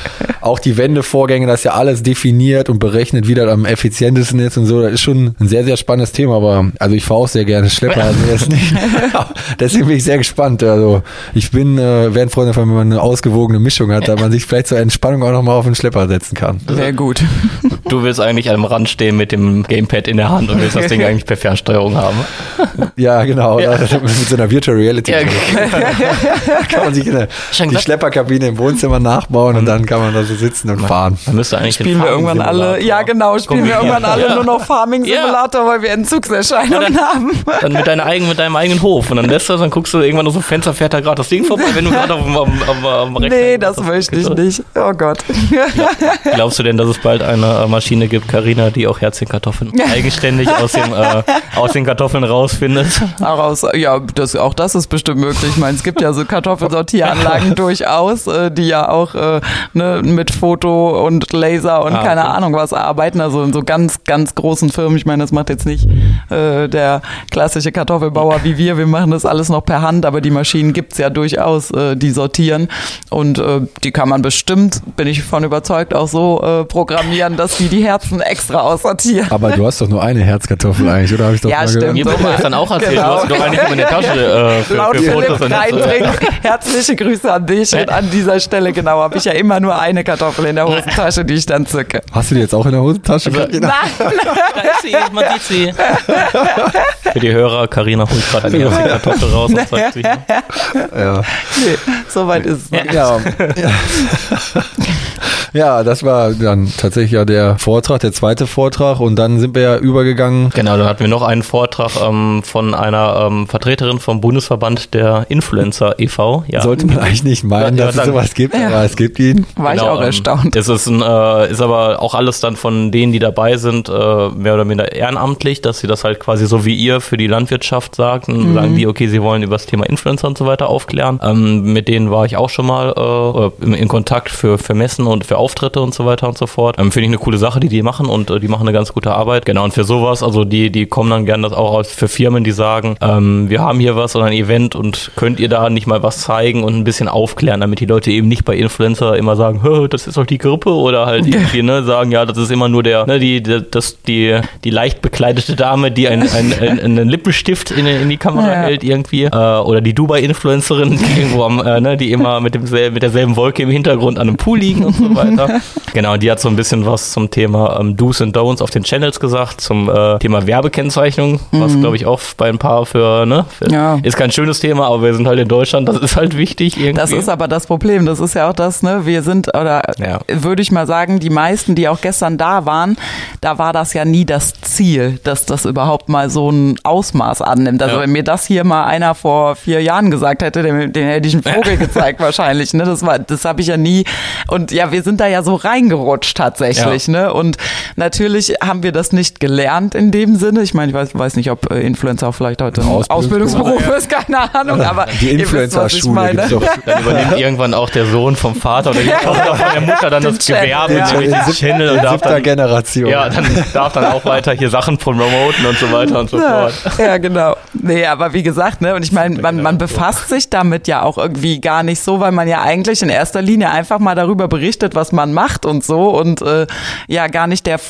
auch die Wendevorgänge, das ist ja alles definiert und berechnet, wie das am effizientesten ist und so. Das ist schon ein sehr, sehr spannendes Thema, aber also ich fahre auch sehr gerne Schlepper. Also. Deswegen bin ich sehr gespannt. Also ich bin, äh, wäre ein Freund davon, wenn man eine ausgewogene Mischung hat, da man sich vielleicht zur Entspannung auch nochmal auf den Schlepper setzen kann. Sehr gut. Du willst eigentlich am Rand stehen mit dem Gamepad in der Hand und willst das Ding eigentlich per Fernsteuerung haben. Ja, genau. Ja. Mit so einer Virtual Reality. Ja, kann man sich eine, die Schlepperkabine im Wohnzimmer nachbauen und dann kann man da so sitzen und fahren. Dann müsste eigentlich spielen wir irgendwann alle, ja genau, spielen wir irgendwann alle ja. nur noch Farming Simulator, weil wir Entzugserscheinungen dann, haben. Dann mit, deiner eigenen, mit deinem eigenen Hof und dann lässt du das, dann guckst du irgendwann aus dem Fenster, fährt da gerade das Ding vorbei, wenn du gerade auf dem am, am, am Nee, das möchte ich nicht. Oh Gott. Glaubst du denn, dass es bald eine Maschine gibt, Karina, die auch Herzchenkartoffeln eigenständig aus, dem, äh, aus den Kartoffeln rausfindet? Raus, ja, das, auch das ist bestimmt möglich. Ich meine, es gibt ja so Kartoffelsortieranlagen durchaus, äh, die ja auch äh, ne, mit Foto und Laser und ah, keine okay. Ahnung was arbeiten. Also in so ganz, ganz großen Firmen. Ich meine, das macht jetzt nicht äh, der klassische Kartoffelbauer wie wir. Wir machen das alles noch per Hand, aber die Maschinen gibt's ja durchaus, äh, die sortieren. Und äh, die kann man bestimmt, bin ich von überzeugt, auch so äh, programmieren, dass die die Herzen extra aussortieren. Aber du hast doch nur eine Herzkartoffel eigentlich, oder habe ich doch ja, mal stimmt. Mir wurde das dann auch erzählt. Genau. Du hast doch eigentlich immer eine Tasche äh, für, Laut für Fotos. Und Herzliche Grüße an dich und an dieser Stelle, genau, habe ich ja immer nur eine Kartoffel in der Hosentasche, die ich dann zücke. Hast du die jetzt auch in der Hosentasche? Also, nein, nein. man sieht sie. Für die Hörer, Karina holt gerade die erste Kartoffel raus und zeigt sie. Ja. Nee, so weit ist es noch ja. ja. ja, das war dann tatsächlich ja der Vortrag, der zweite Vortrag und dann sind wir ja übergegangen. Genau, dann hatten wir noch einen Vortrag ähm, von einer ähm, Vertreterin vom Bundesverband der Influencer e.V. Ja. Sollte man eigentlich nicht meinen, ja, dass es sowas gibt, ja. aber es gibt ihn. War genau, ich auch ähm, erstaunt. Es ist, ein, äh, ist aber auch alles dann von denen, die dabei sind, äh, mehr oder minder ehrenamtlich, dass sie das halt quasi so wie ihr für die Landwirtschaft sagen, mhm. sagen die, okay, sie wollen über das Thema Influencer und so weiter aufklären. Ähm, mit denen war ich auch schon mal äh, in, in, Kontakt für, für Messen und für Auftritte und so weiter und so fort. Ähm, Finde ich eine coole Sache, die die machen und äh, die machen eine ganz gute Arbeit. Genau, und für sowas, also die, die kommen dann gerne das auch aus für Firmen, die sagen, ähm, wir haben hier was oder ein Event und könnt ihr da nicht mal was zeigen und ein bisschen aufklären, damit die Leute eben nicht bei Influencer immer sagen, das ist doch die Grippe oder halt irgendwie ne, sagen, ja, das ist immer nur der, ne, die, die, das, die, die leicht bekleidete Dame, die einen, einen, einen, Lippenstift in, in die Kamera ja. hält irgendwie äh, oder die Dubai-Influencerin, die irgendwo am, äh, ne, die immer mit, dem, mit derselben Wolke im Hintergrund an einem Pool liegen und so weiter. Genau, die hat so ein bisschen was zum Thema ähm, Do's and Don'ts auf den Channels gesagt, zum äh, Thema Werbekennzeichnung, mhm. was glaube ich auch bei ein paar für, ne, für, ja. ist kein schönes Thema, aber wir sind halt in Deutschland, das ist halt wichtig irgendwie. Das ist aber das Problem, das ist ja auch das, ne, wir sind, oder ja. würde ich mal sagen, die meisten, die auch gestern da waren, da war das ja nie das Ziel, dass das überhaupt mal so ein Ausmaß annimmt. Also ja. wenn mir das hier mal einer vor vier Jahren gesagt hätte, den, den hätte ich einen Vogel gezeigt wahrscheinlich, ne, das war, das habe ich ja nie und ja, wir sind da ja so reingerutscht tatsächlich, ja. ne, und natürlich haben wir das nicht gelernt in dem Sinne. Ich meine, ich weiß, weiß nicht, ob äh, Influencer vielleicht heute ein Ausbildungsberuf ist, keine Ahnung, aber die Influencer-Schule. Dann übernimmt irgendwann auch der Sohn vom Vater oder die Tochter von der Mutter dann das Gewerbe, ja, nämlich die Channel und darf dann, Generation. Ja, dann darf dann auch weiter hier Sachen promoten und so weiter und so ja, fort. Ja, genau. Nee, aber wie gesagt, ne, und ich meine, man, man befasst sich damit ja auch irgendwie gar nicht so, weil man ja eigentlich in erster Linie einfach mal darüber berichtet, was man macht und so und äh, ja gar nicht der,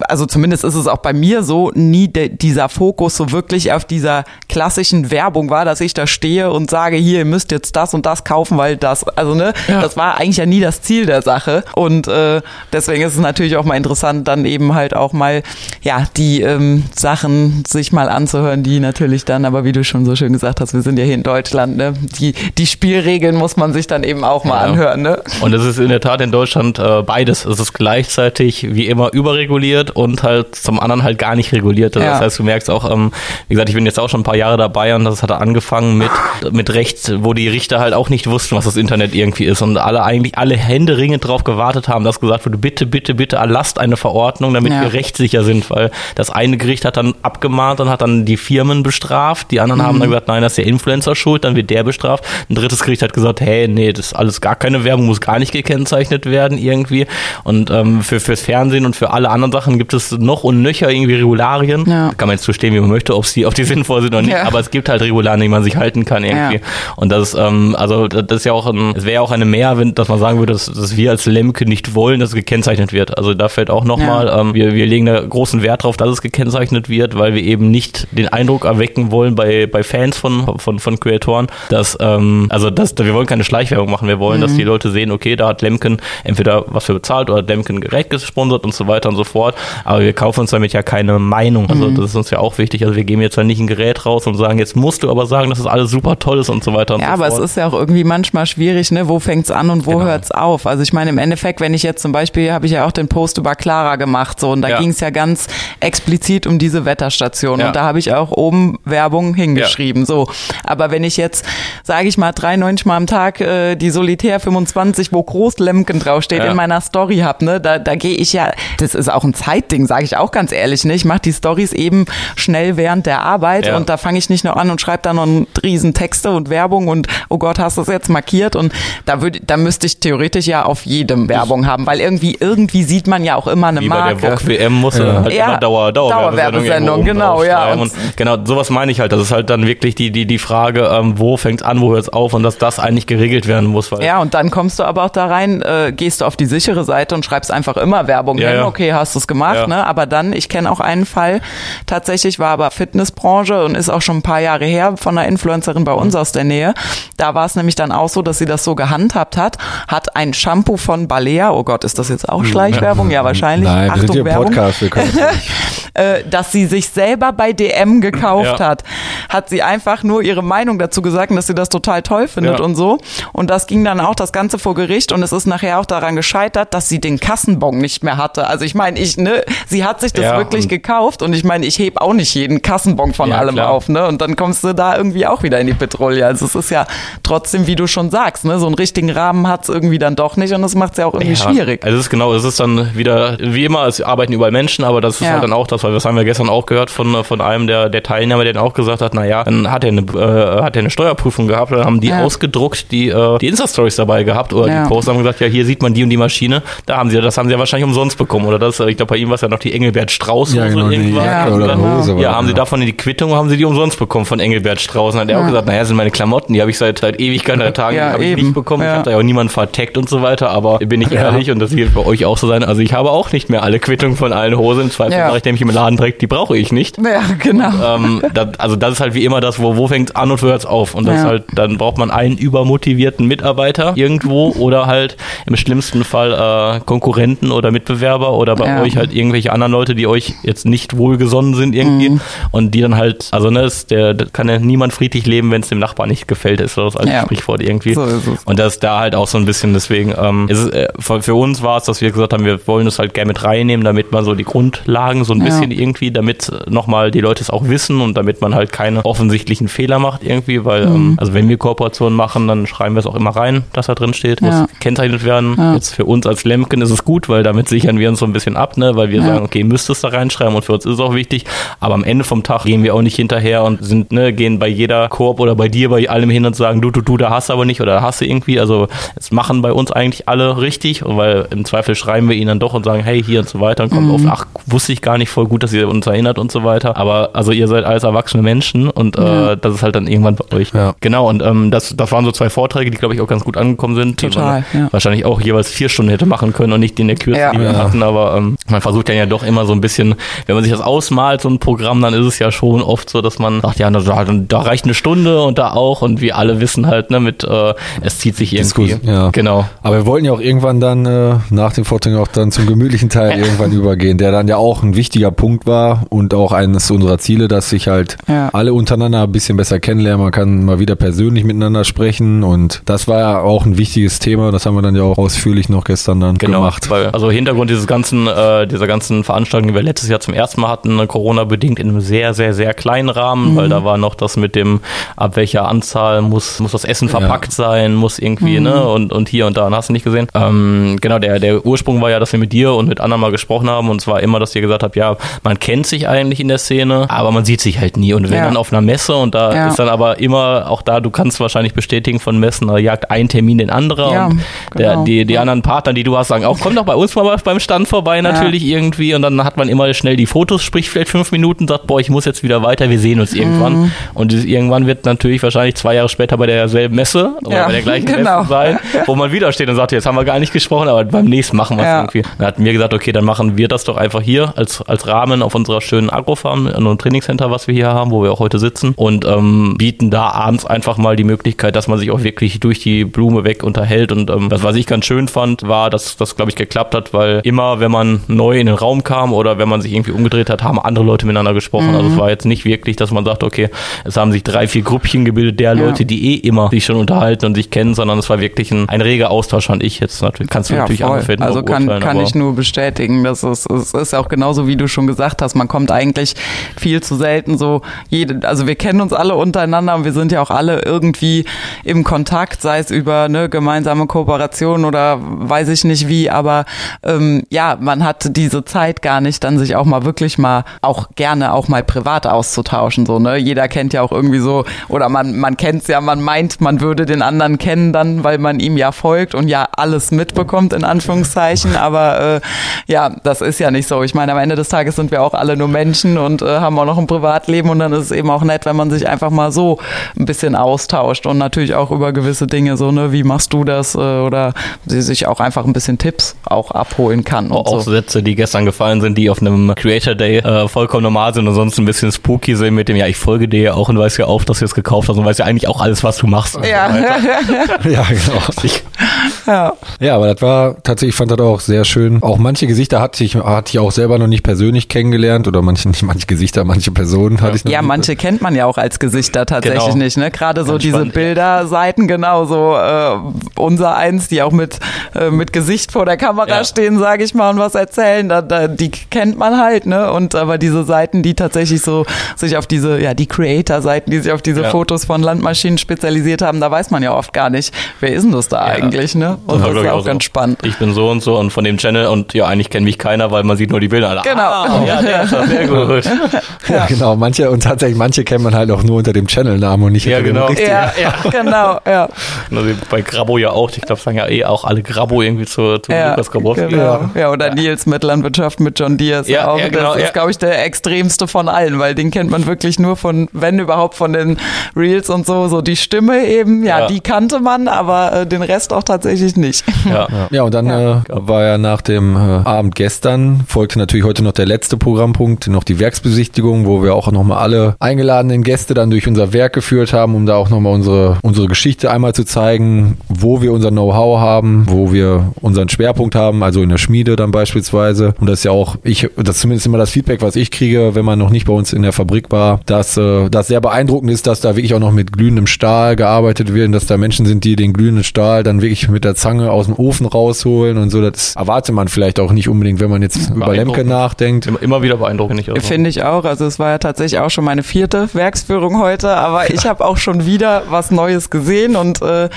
also zumindest ist es auch bei mir so, nie de, dieser Fokus so wirklich auf dieser klassischen Werbung war, dass ich da stehe und sage, hier, ihr müsst jetzt das und das kaufen, weil das, also ne, ja. das war eigentlich ja nie das Ziel der Sache und äh, deswegen ist es natürlich auch mal interessant, dann eben halt auch mal, ja, die ähm, Sachen sich mal anzuhören, die natürlich dann, aber wie du schon so schön gesagt hast, wir sind ja hier in Deutschland, ne, die, die Spielregeln muss man sich dann eben auch mal ja. anhören, ne. Und es ist in der Tat in Deutschland äh, beides. Es ist gleichzeitig wie immer überreguliert und halt zum anderen halt gar nicht reguliert. Ja. Das heißt, du merkst auch, ähm, wie gesagt, ich bin jetzt auch schon ein paar Jahre dabei und das hat angefangen mit, mit Recht, wo die Richter halt auch nicht wussten, was das Internet irgendwie ist und alle eigentlich alle Hände ringend drauf gewartet haben, dass gesagt wurde, bitte, bitte, bitte erlasst eine Verordnung, damit ja. wir rechtssicher sind, weil das eine Gericht hat dann abgemahnt und hat dann die Firmen bestraft, die anderen mhm. haben dann gesagt, nein, das ist der Influencer schuld, dann wird der bestraft. Ein drittes Gericht hat gesagt, hey, nee, das ist alles gar keine Werbung, muss gar nicht gekennzeichnet werden irgendwie. Und ähm, für fürs Fernsehen und für alle anderen Sachen gibt es noch und nöcher irgendwie Regularien. Ja. Da kann man jetzt so stehen, wie man möchte, ob sie, ob die sinnvoll sind oder nicht. Ja. Aber es gibt halt Regularien, die man sich halten kann irgendwie. Ja. Und das ist, ähm, also das ist ja auch, ein, es wäre ja auch eine Mehr, wenn, dass man sagen würde, dass, dass wir als Lemke nicht wollen, dass es gekennzeichnet wird. Also da fällt auch nochmal, ja. ähm, wir, wir legen da großen Wert drauf, dass es gekennzeichnet wird, weil wir eben nicht den Eindruck erwecken wollen bei, bei Fans von, von, von Creatoren, dass, ähm, also dass, wir wollen keine Schleichwerbung machen, wir wollen, mhm. dass die Leute sehen, okay, da hat Lemken entweder was für bezahlt oder Lemken Gerät gesponsert und so weiter und so fort. Aber wir kaufen uns damit ja keine Meinung. Also mhm. das ist uns ja auch wichtig. Also wir geben jetzt ja nicht ein Gerät raus und sagen, jetzt musst du aber sagen, dass das alles super toll ist und so weiter und ja, so fort. Ja, aber es ist ja auch irgendwie manchmal schwierig, ne? Wo fängt's an und wo genau. hört's auf? Also ich meine, im Endeffekt, wenn ich jetzt zum Beispiel, habe ich ja auch den Post über Clara gemacht, so und da ja. ging es ja ganz explizit um diese Wetterstation ja. und da habe ich auch oben Werbung hingeschrieben. Ja. So, aber wenn ich jetzt, sage ich mal, 93 Mal am Tag äh, die Solitär 25, wo Großlemken draufsteht, in meiner Story hab, ne, da, da gehe ich ja, das ist auch ein Zeitding, sage ich auch ganz ehrlich, ne? Ich mache die Stories eben schnell während der Arbeit und da fange ich nicht nur an und schreibe da noch riesen Texte und Werbung und oh Gott, hast du es jetzt markiert und da würde, da müsste ich theoretisch ja auf jedem Werbung haben, weil irgendwie irgendwie sieht man ja auch immer eine Wie Marke. Bei der VOG WM muss ja. halt ja, immer Dauer, Dauerwerbesendung, genau, ja. Und, und genau, sowas meine ich halt. Das ist halt dann wirklich die, die, die Frage, ähm, wo fängt's an, wo hört's auf und dass das eigentlich geregelt werden muss. Weil ja, und dann kommst du aber auch da rein, äh, gehst du auf die sichere Seite und schreibst einfach immer Werbung ja, hin. Ja. Okay, hast du es gemacht, ja. ne? Aber dann, ich kenne auch einen Fall, tatsächlich war aber Fitnessbranche und ist auch schon ein paar Jahre her von einer Influencerin bei uns aus der Nähe. Da war es nämlich dann auch so, dass sie das so gehandhabt hat, hat ein Shampoo von Balea, oh Gott, ist das jetzt auch Schleichwerbung? Ja, wahrscheinlich. Nein, Achtung, wir sind hier Werbung. Podcast, wir können äh, dass sie sich selber bei DM gekauft ja. hat, hat sie einfach nur ihre Meinung dazu gesagt, dass sie das total toll findet ja. und so. Und das ging dann auch das Ganze vor Gericht und es ist nachher auch daran gescheitert, dass sie den Kassenbon nicht mehr hatte. Also ich meine, ich, ne, sie hat sich das ja, wirklich gekauft und ich meine, ich heb auch nicht jeden Kassenbon von allem klar. auf, ne? Und dann kommst du da irgendwie auch wieder in die Petrouille. Also es ist ja trotzdem, wie du schon sagst, ne, so einen richtigen Rahmen hat es irgendwie dann doch nicht und das macht es ja auch irgendwie schwierig. Also es ist genau, es ist dann wieder, wie immer, es arbeiten überall Menschen, aber das ist halt dann auch das, weil das haben wir gestern auch gehört von, von einem der, der Teilnehmer, der dann auch gesagt hat, naja, dann hat er eine, äh, hat er eine Steuerprüfung gehabt, dann haben die Ja. ausgedruckt, die, äh, die Insta-Stories dabei gehabt oder Ja. die Posts haben gesagt, ja, hier sieht man die und die Maschine, da haben sie, das haben sie ja wahrscheinlich umsonst bekommen oder das, äh, ich glaube, bei ihm war es ja noch die Engelbert Strauß Ja, genau, irgendwas. Jacke Ja, oder genau. Hose. Ja, haben sie davon in die Quittung, haben sie die umsonst bekommen von Engelbert Strauß. Und hat er auch gesagt, naja, das sind meine Klamotten, die habe ich seit, seit Ewigkeiten der Tagen Ja, habe ich nicht bekommen. Ich Ja. habe da ja auch niemanden verteckt und so weiter, aber bin ich ehrlich und das wird bei euch auch so sein. Also ich habe auch nicht mehr alle Quittungen von allen Hosen. Im Zweifel Ja. sage ich nämlich im Laden direkt, die brauche ich nicht. Ja, genau. ähm, das, also das ist halt wie immer das, wo, wo fängt an und wo hört's auf. Und das Ja. ist halt, dann braucht man einen übermotivierten Mitarbeiter irgendwo oder halt im schlimmsten Fall äh, Konkurrenten oder Mitbewerber oder bei Ja. euch halt irgendwelche anderen Leute, die euch jetzt nicht wohlgesonnen sind irgendwie Mhm. und die dann halt, also ne, ist der, kann ja niemand friedlich leben, wenn es dem Nachbarn nicht gefällt, ist das als Ja. Sprichwort irgendwie. So ist es. Und das ist da halt auch so ein bisschen, deswegen, ähm, ist es, äh, für, für uns war es, dass wir gesagt haben, wir wollen das halt gerne mit reinnehmen, damit man so die Grundlagen so ein Ja. Bisschen irgendwie, damit nochmal die Leute es auch wissen und damit man halt keine offensichtlichen Fehler macht irgendwie, weil, Mhm. ähm, also wenn wir Kooperationen machen, dann schreiben wir es auch immer rein, dass da drin steht, muss gekennzeichnet werden. Jetzt für uns als Lemken ist es gut, weil damit sichern wir uns so ein bisschen ab, ne, weil wir sagen, okay, müsst es da reinschreiben und für uns ist es auch wichtig, aber am Ende vom Tag gehen wir auch nicht hinterher und sind, ne, gehen bei jeder Koop oder bei dir bei allem hin und sagen, du, du, du, da hast du aber nicht oder da hast du irgendwie, also es machen bei uns eigentlich alle richtig, weil im Zweifel schreiben wir ihnen dann doch und sagen, hey, hier und so weiter und kommt Mhm. auf, ach, wusste ich gar nicht voll gut, dass ihr uns erinnert und so weiter, aber also ihr seid alles erwachsene Menschen und Ja. äh, das ist halt dann irgendwann bei euch. Ja. Genau, und ähm, das, das waren so zwei Vorträge, die glaube ich auch ganz gut angekommen sind, die Total, man ja. wahrscheinlich auch jeweils vier Stunden hätte machen können und nicht in der Kürze, Ja. die wir Ja. hatten, aber ähm, man versucht dann ja doch immer so ein bisschen, wenn man sich das ausmalt, so ein Programm, dann ist es ja schon oft so, dass man sagt, ja, da, da, da reicht eine Stunde und da auch und wir alle wissen halt, ne, mit, äh, es zieht sich irgendwie. Diskus, ja. Genau. Aber wir wollten ja auch irgendwann dann äh, nach dem Vortrag auch dann zum gemütlichen Teil irgendwann übergehen, der dann ja auch ein wichtiger Punkt war und auch eines unserer Ziele, dass sich halt Ja. alle untereinander ein bisschen besser kennenlernen. Man kann mal wieder persönlich miteinander sprechen und das war ja auch ein wichtiges Thema. Das haben wir dann ja auch ausführlich noch gestern dann Genau, gemacht. weil, also Hintergrund dieses ganzen, äh, dieser ganzen Veranstaltung, die wir letztes Jahr zum ersten Mal hatten, äh, Corona-bedingt in einem sehr, sehr, sehr kleinen Rahmen, weil da war noch das mit dem, ab welcher Anzahl muss, muss das Essen verpackt sein, muss irgendwie, ne, und, und hier und da, und hast du nicht gesehen. Ähm, genau, der, der Ursprung war ja, dass wir mit dir und mit anderen mal gesprochen haben, und zwar immer, dass ihr gesagt habt, ja, man kennt sich eigentlich in der Szene, aber man sieht sich halt nie. Und wenn Ja. dann auf einer Messe, und da Ja. ist dann aber immer, auch da, du kannst wahrscheinlich bestätigen von Messen, da jagt ein Termin den anderen Ja, und der, genau. die, die anderen Partner, die du hast, sagen auch, komm doch bei uns mal beim Stand vorbei natürlich irgendwie und dann hat man immer schnell die Fotos, spricht vielleicht fünf Minuten, sagt, boah, ich muss jetzt wieder weiter, wir sehen uns irgendwann. Mhm. Und irgendwann wird natürlich wahrscheinlich zwei Jahre später bei derselben Messe oder Ja, bei der gleichen genau. Messe sein, wo man wieder steht und sagt, jetzt haben wir gar nicht gesprochen, aber beim nächsten machen wir es Ja. irgendwie. Dann hatten wir gesagt, okay, dann machen wir das doch einfach hier als, als Rahmen auf unserer schönen Agrofarm, an einem Trainingscenter, was wir hier haben, wo wir auch heute sitzen und ähm, bieten da abends einfach mal die Möglichkeit, dass man sich auch wirklich durch die Blume weg unterhält und ähm, das, was ich ganz schön fand, war, dass das, glaube ich, geklappt hat, weil immer, wenn man neu in den Raum kam oder wenn man sich irgendwie umgedreht hat, haben andere Leute miteinander gesprochen. Also es war jetzt nicht wirklich, dass man sagt, okay, es haben sich drei, vier Grüppchen gebildet der Ja. Leute, die eh immer sich schon unterhalten und sich kennen, sondern es war wirklich ein, ein reger Austausch, fand ich jetzt natürlich. Kannst du Ja, natürlich finden, Also kann, kann ich nur bestätigen. Das ist, es ist auch genauso, wie du schon gesagt hast. Man kommt eigentlich viel zu selten so jede, also wir kennen uns alle untereinander und wir sind ja auch alle irgendwie im Kontakt, sei es über eine gemeinsame Kooperation oder weiß ich nicht wie, aber ähm, ja, man hat diese Zeit gar nicht, dann sich auch mal wirklich mal auch gerne auch mal privat auszutauschen. So, ne? Jeder kennt ja auch irgendwie so, oder man, man kennt's ja, man meint, man würde den anderen kennen dann, weil man ihm ja folgt und ja alles mitbekommt, in Anführungszeichen. Aber äh, ja, das ist ja nicht so. Ich meine, am Ende des Tages sind wir auch alle nur Menschen und äh, haben auch noch ein Privatleben und dann ist es eben auch nett, wenn man sich einfach mal so ein bisschen austauscht und natürlich auch über gewisse Dinge, so, ne, wie machst du das? Äh, oder sie sich auch einfach ein bisschen Tipps auch abholen kann. Und auch so. Sätze, die gestern gefallen sind, die auf einem Creator Day äh, vollkommen normal sind und sonst ein bisschen spooky sind mit dem, ja, ich folge dir ja auch und weiß ja auch, dass du es gekauft hast und weiß ja eigentlich auch alles, was du machst. Ja. so. Ja, genau. Ich, ja. Ja, aber das war tatsächlich, ich fand das auch sehr schön. Auch manche Gesichter hatte ich, hatte ich auch selber noch nicht persönlich kennengelernt oder manche, nicht manche Gesichter, manche Personen hatte ich noch Ja, nicht. manche kennt man ja auch als Gesichter tatsächlich Genau. nicht, ne? Gerade so Ganz diese spannend. Bilderseiten, genau so äh, unser eins, die auch mit äh, mit Gesicht vor der Kamera Ja. stehen, sage ich mal, und was erzählen, da, da, die kennt man halt, ne? Und aber diese Seiten, die tatsächlich so sich auf diese, ja, die Creator-Seiten, die sich auf diese Ja. Fotos von Landmaschinen spezialisiert haben, da weiß man ja oft gar nicht, wer ist denn das da Ja, eigentlich? ne? Und war, das ist ich, auch so. ganz spannend. Ich bin so und so und von dem Channel und ja, eigentlich kennt mich keiner, weil man sieht nur die Bilder. Genau. Ah, ja, der ist das, sehr gut. Ja, genau. Manche, und tatsächlich, manche kennt man halt auch nur unter dem Channelnamen und nicht Ja, unter genau. dem richtigen. Ja, ja, genau, ja. Also bei Grabo ja auch. Ich glaube, sagen ja eh auch alle Grabo irgendwie zu, zu Ja, Lukas Grabowski. genau. ja, oder Nils mit Landwirtschaft mit John Deere ist Ja, auch. ja, genau, das ja. ist, glaube ich, der extremste von allen, weil den kennt man wirklich nur von, wenn überhaupt von den Reels und so, so die Stimme eben, ja, Ja. die kannte man, aber äh, den Rest auch tatsächlich nicht. Ja. Ja, und dann Äh, war ja nach dem äh, Abend gestern, folgte natürlich heute noch der letzte Programmpunkt, noch die Werksbesichtigung, wo wir auch nochmal alle eingeladenen Gäste dann durch unser Werk geführt haben, um da auch nochmal unsere, unsere Geschichte einmal zu zeigen, wo wir unser Know-how haben, wo wir unseren Schwerpunkt haben, also in der Schmiede dann beispielsweise. Und das ist ja auch, ich, das ist zumindest immer das Feedback, was ich kriege, wenn man noch nicht bei uns in der Fabrik war, dass äh, das sehr beeindruckend ist, dass da wirklich auch noch mit glühendem Stahl gearbeitet wird und dass da Menschen sind, die den glühenden Stahl dann wirklich mit der Zange aus dem Ofen rausholen und so. Das erwartet man vielleicht auch nicht unbedingt, wenn man jetzt über Lemke nachdenkt. Immer, immer wieder beeindruckend. Ich also. Finde ich auch. Also es war ja tatsächlich auch schon meine vierte Werksführung heute, aber ich habe auch schon wieder was Neues gesehen und äh,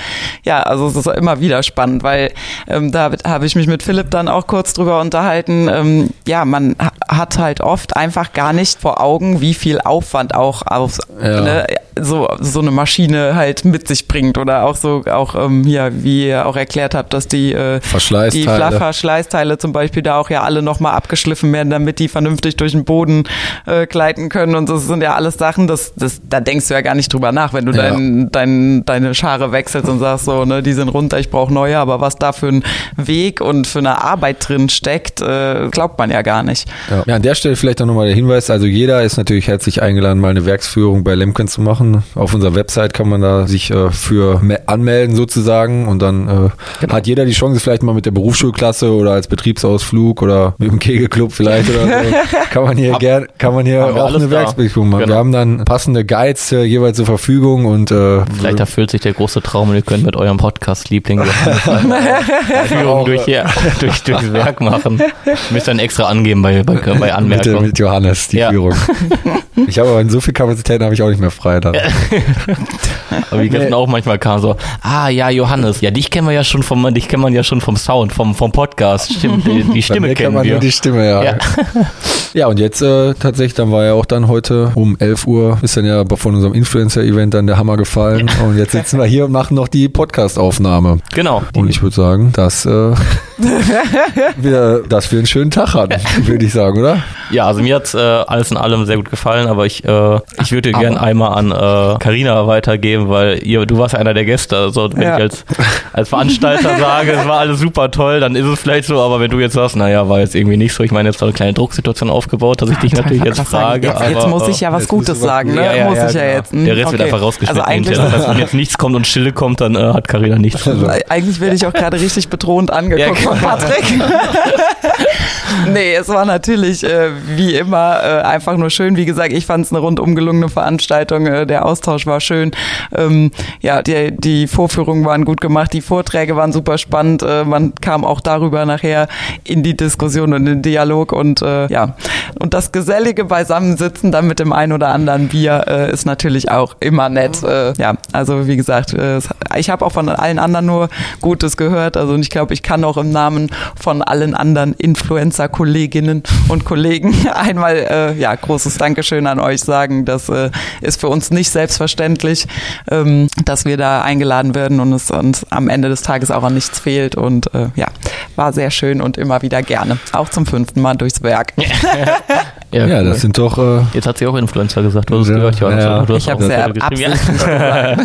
ja, also es ist immer wieder spannend, weil ähm, da habe ich mich mit Philipp dann auch kurz drüber unterhalten. Ähm, ja, man ha- hat halt oft einfach gar nicht vor Augen, wie viel Aufwand auch auf Ja. ne, so so eine Maschine halt mit sich bringt oder auch so auch ähm, ja, wie ihr auch erklärt habt, dass die äh, die Verschleißteile. Flachverschleißteile zum Beispiel da auch ja alle nochmal abgeschliffen werden, damit die vernünftig durch den Boden äh, gleiten können. Und das sind ja alles Sachen, das, das, da denkst du ja gar nicht drüber nach, wenn du Ja. dein, dein, deine Schare wechselst und sagst so, ne, die sind runter, ich brauche neue. Aber was da für ein Weg und für eine Arbeit drin steckt, äh, glaubt man ja gar nicht. Ja. ja, an der Stelle vielleicht auch nochmal der Hinweis, also jeder ist natürlich herzlich eingeladen, mal eine Werksführung bei Lemken zu machen. Auf unserer Website kann man da sich äh, für me- anmelden sozusagen und dann äh, hat jeder die Chance, vielleicht mal mit der Berufsschulklasse oder als Betriebsausflug oder mit dem Kegelclub vielleicht oder so, kann man hier Hab- gern, kann man hier auch eine. Werksbesichtigung machen. Genau. Wir haben dann passende Guides äh, jeweils zur Verfügung und äh, Vielleicht erfüllt sich der große Traum und ihr könnt mit eurem Podcast-Liebling Führung durch, ja, durch, durchs Werk machen. Müsst dann extra angeben bei, bei, bei mit, Anmerkungen. mit Johannes die Ja. Führung. Ich habe aber so viel Kapazitäten habe ich auch nicht mehr frei dann. Aber wie gestern auch manchmal kam so, ah ja, Johannes, ja, dich kennen wir ja schon vom, dich kennt man ja schon vom Sound, vom, vom Podcast. Stimmt, die, die Stimme kennen wir. nur die Stimme, ja. Ja. Ja, und jetzt äh, tatsächlich, dann war ja auch dann heute um 11 Uhr, ist dann ja von unserem Influencer-Event dann der Hammer gefallen. Und jetzt sitzen wir hier und machen noch die Podcast-Aufnahme. Genau. Und ich würde sagen, dass, äh, wir, dass wir einen schönen Tag hatten, würde ich sagen, oder? Ja, also mir hat's äh, alles in allem sehr gut gefallen, aber ich, äh, ich würde gerne einmal an äh, Carina weitergeben, weil ihr, du warst ja einer der Gäste. Also wenn Ja. ich als, als Veranstalter sage, es war alles super toll, dann ist es vielleicht so, aber wenn du jetzt sagst, naja, war jetzt irgendwie nicht so, ich meine, jetzt war eine kleine Drucksituation aufgebaut, dass ich dich natürlich jetzt Was frage. jetzt, aber, jetzt muss ich ja was Gutes was- sagen, ne? Ja, ja, muss ja, ich ja genau. jetzt. Hm, der Rest wird okay. einfach rausgeschnitten. Also eigentlich, das heißt, wenn jetzt nichts kommt und Stille kommt, dann äh, hat Carina nichts. zu sagen. eigentlich werde ich auch gerade richtig betont angeguckt Ja, von Patrick. nee, es war natürlich äh, wie immer äh, einfach nur schön. Wie gesagt, ich fand es eine rundum gelungene Veranstaltung. Äh, der Austausch war schön. Ähm, ja, die, die Vorführungen waren gut gemacht, die Vorträge waren super spannend. Äh, man kam auch darüber nachher in die Diskussion und in den Dialog und äh, ja, und das gesellige Beisammensitzen dann mit dem ein oder anderen Bier äh, ist natürlich auch immer nett. Ja, also wie gesagt, es- ich habe auch von allen anderen nur Gutes gehört. Also und ich glaube, ich kann auch im Namen von allen anderen Influencer-Kolleginnen und Kollegen einmal äh, ja großes Dankeschön an euch sagen. Das äh, ist für uns nicht selbstverständlich, ähm, dass wir da eingeladen werden und es uns am Ende des Tages auch an nichts fehlt. Und äh, ja, war sehr schön und immer wieder gerne. Auch zum fünften Mal durchs Werk. Ja, cool. das sind doch, äh, Jetzt hat sie auch Influencer gesagt, du hast Ja, gehört, Johannes. ja. Du hast Ich habe sehr absichtlich gesagt.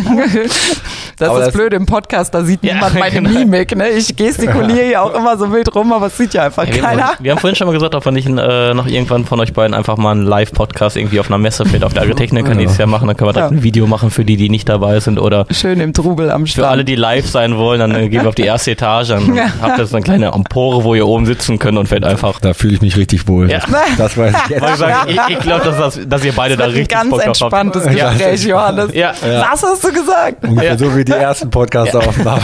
Das Aber ist das- blöd im Podcast, da sieht Ja, niemand meine genau. Mimik. Ne? Ich gestikuliere ja auch immer so wild rum, aber es sieht ja einfach Ja, wir, keiner. haben, wir haben vorhin schon mal gesagt, ob wir nicht äh, noch irgendwann von euch beiden einfach mal einen Live-Podcast irgendwie auf einer Messe vielleicht auf der Agritechnik kann Ja. nächstes Jahr machen. Dann können wir direkt Ja. ein Video machen für die, die nicht dabei sind. Oder Schön im Trubel am für Start. alle, die live sein wollen, dann äh, gehen wir auf die erste Etage. Dann habt ihr so eine kleine Empore, wo ihr oben sitzen könnt und fällt einfach. da fühle ich mich richtig wohl. Ja. Das weiß ich jetzt. Ich sagen, ich, ich glaube, dass, das, dass ihr beide da das ein richtig ganz Bock drauf habt. entspanntes Ja. Gespräch, Johannes. Ja. Was hast du gesagt? Ungefähr Ja. so wie die ersten Podcast-Aufnahmen.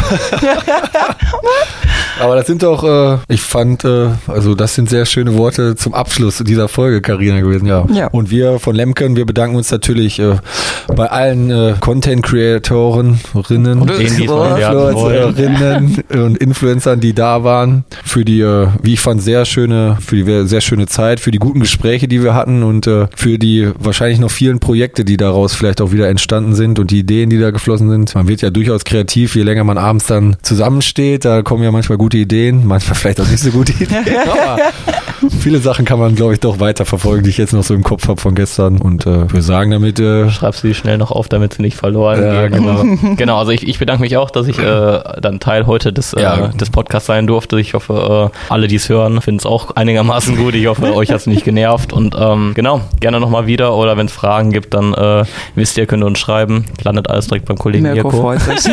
Aber das sind doch, äh, ich fand, äh, also das sind sehr schöne Worte zum Abschluss dieser Folge, Karina gewesen, ja. Ja. Und wir von Lemken, wir bedanken uns natürlich äh, bei allen äh, Content-Creatorinnen. Influencerinnen und Influencern, die da waren, für die, äh, wie ich fand, sehr schöne, für die sehr schöne Zeit, für die guten Gespräche, die wir hatten und äh, für die wahrscheinlich noch vielen Projekte, die daraus vielleicht auch wieder entstanden sind und die Ideen, die da geflossen sind. Man wird ja durchaus kreativ, je länger man abends dann zusammensteht, da kommen ja manchmal gute Ideen, manchmal vielleicht auch nicht so gute Ideen. Viele Sachen kann man, glaube ich, doch weiterverfolgen, die ich jetzt noch so im Kopf habe von gestern. Und äh, wir sagen damit, äh, Schreibst du die schnell noch auf, damit sie nicht verloren Ja, gehen. genau. genau, also ich, ich bedanke mich auch, dass ich äh, dann Teil heute des, äh, Ja. des Podcasts sein durfte. Ich hoffe, äh, alle, die es hören, finden es auch einigermaßen gut. Ich hoffe, euch hat es nicht genervt. Und ähm, genau, gerne nochmal wieder. Oder wenn es Fragen gibt, dann äh, wisst ihr, könnt ihr uns schreiben. Landet alles direkt beim Kollegen Mirko Mirko. freut sich.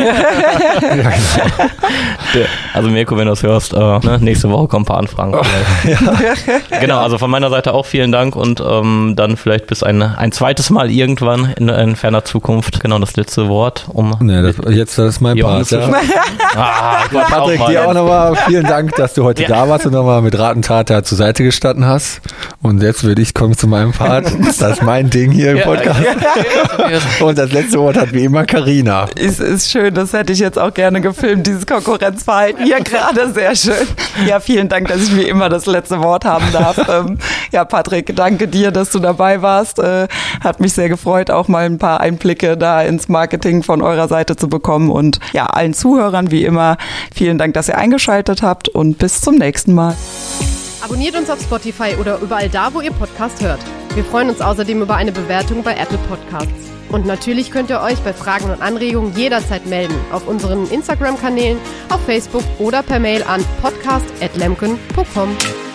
Der- Also Mirko, wenn du es hörst, äh, ne, nächste Woche kommen ein paar Anfragen. Vielleicht. Genau, also von meiner Seite auch vielen Dank und ähm, dann vielleicht bis ein, ein zweites Mal irgendwann in, in ferner Zukunft. Genau, das letzte Wort, um ne, das, jetzt das ist mein Part. Ja. Ah, Patrick, auch dir auch nochmal vielen Dank, dass du heute Ja. da warst und nochmal mit Ratentat da zur Seite gestanden hast. Und jetzt würde ich kommen zu meinem Part. Das ist mein Ding hier im Ja, Podcast. Und das letzte Wort hat wie immer Karina. Ist, ist schön, das hätte ich jetzt auch gerne gefilmt, dieses Konkurrenzverhalten hier gerade, sehr schön. Ja, vielen Dank, dass ich wie immer das letzte Wort haben darf. Ähm, ja, Patrick, danke dir, dass du dabei warst. Äh, hat mich sehr gefreut, auch mal ein paar Einblicke da ins Marketing von eurer Seite zu bekommen. Und ja, allen Zuhörern wie immer, vielen Dank, dass ihr eingeschaltet habt und bis zum nächsten Mal. Abonniert uns auf Spotify oder überall da, wo ihr Podcast hört. Wir freuen uns außerdem über eine Bewertung bei Apple Podcasts. Und natürlich könnt ihr euch bei Fragen und Anregungen jederzeit melden auf unseren Instagram-Kanälen, auf Facebook oder per Mail an podcast.lemken.com.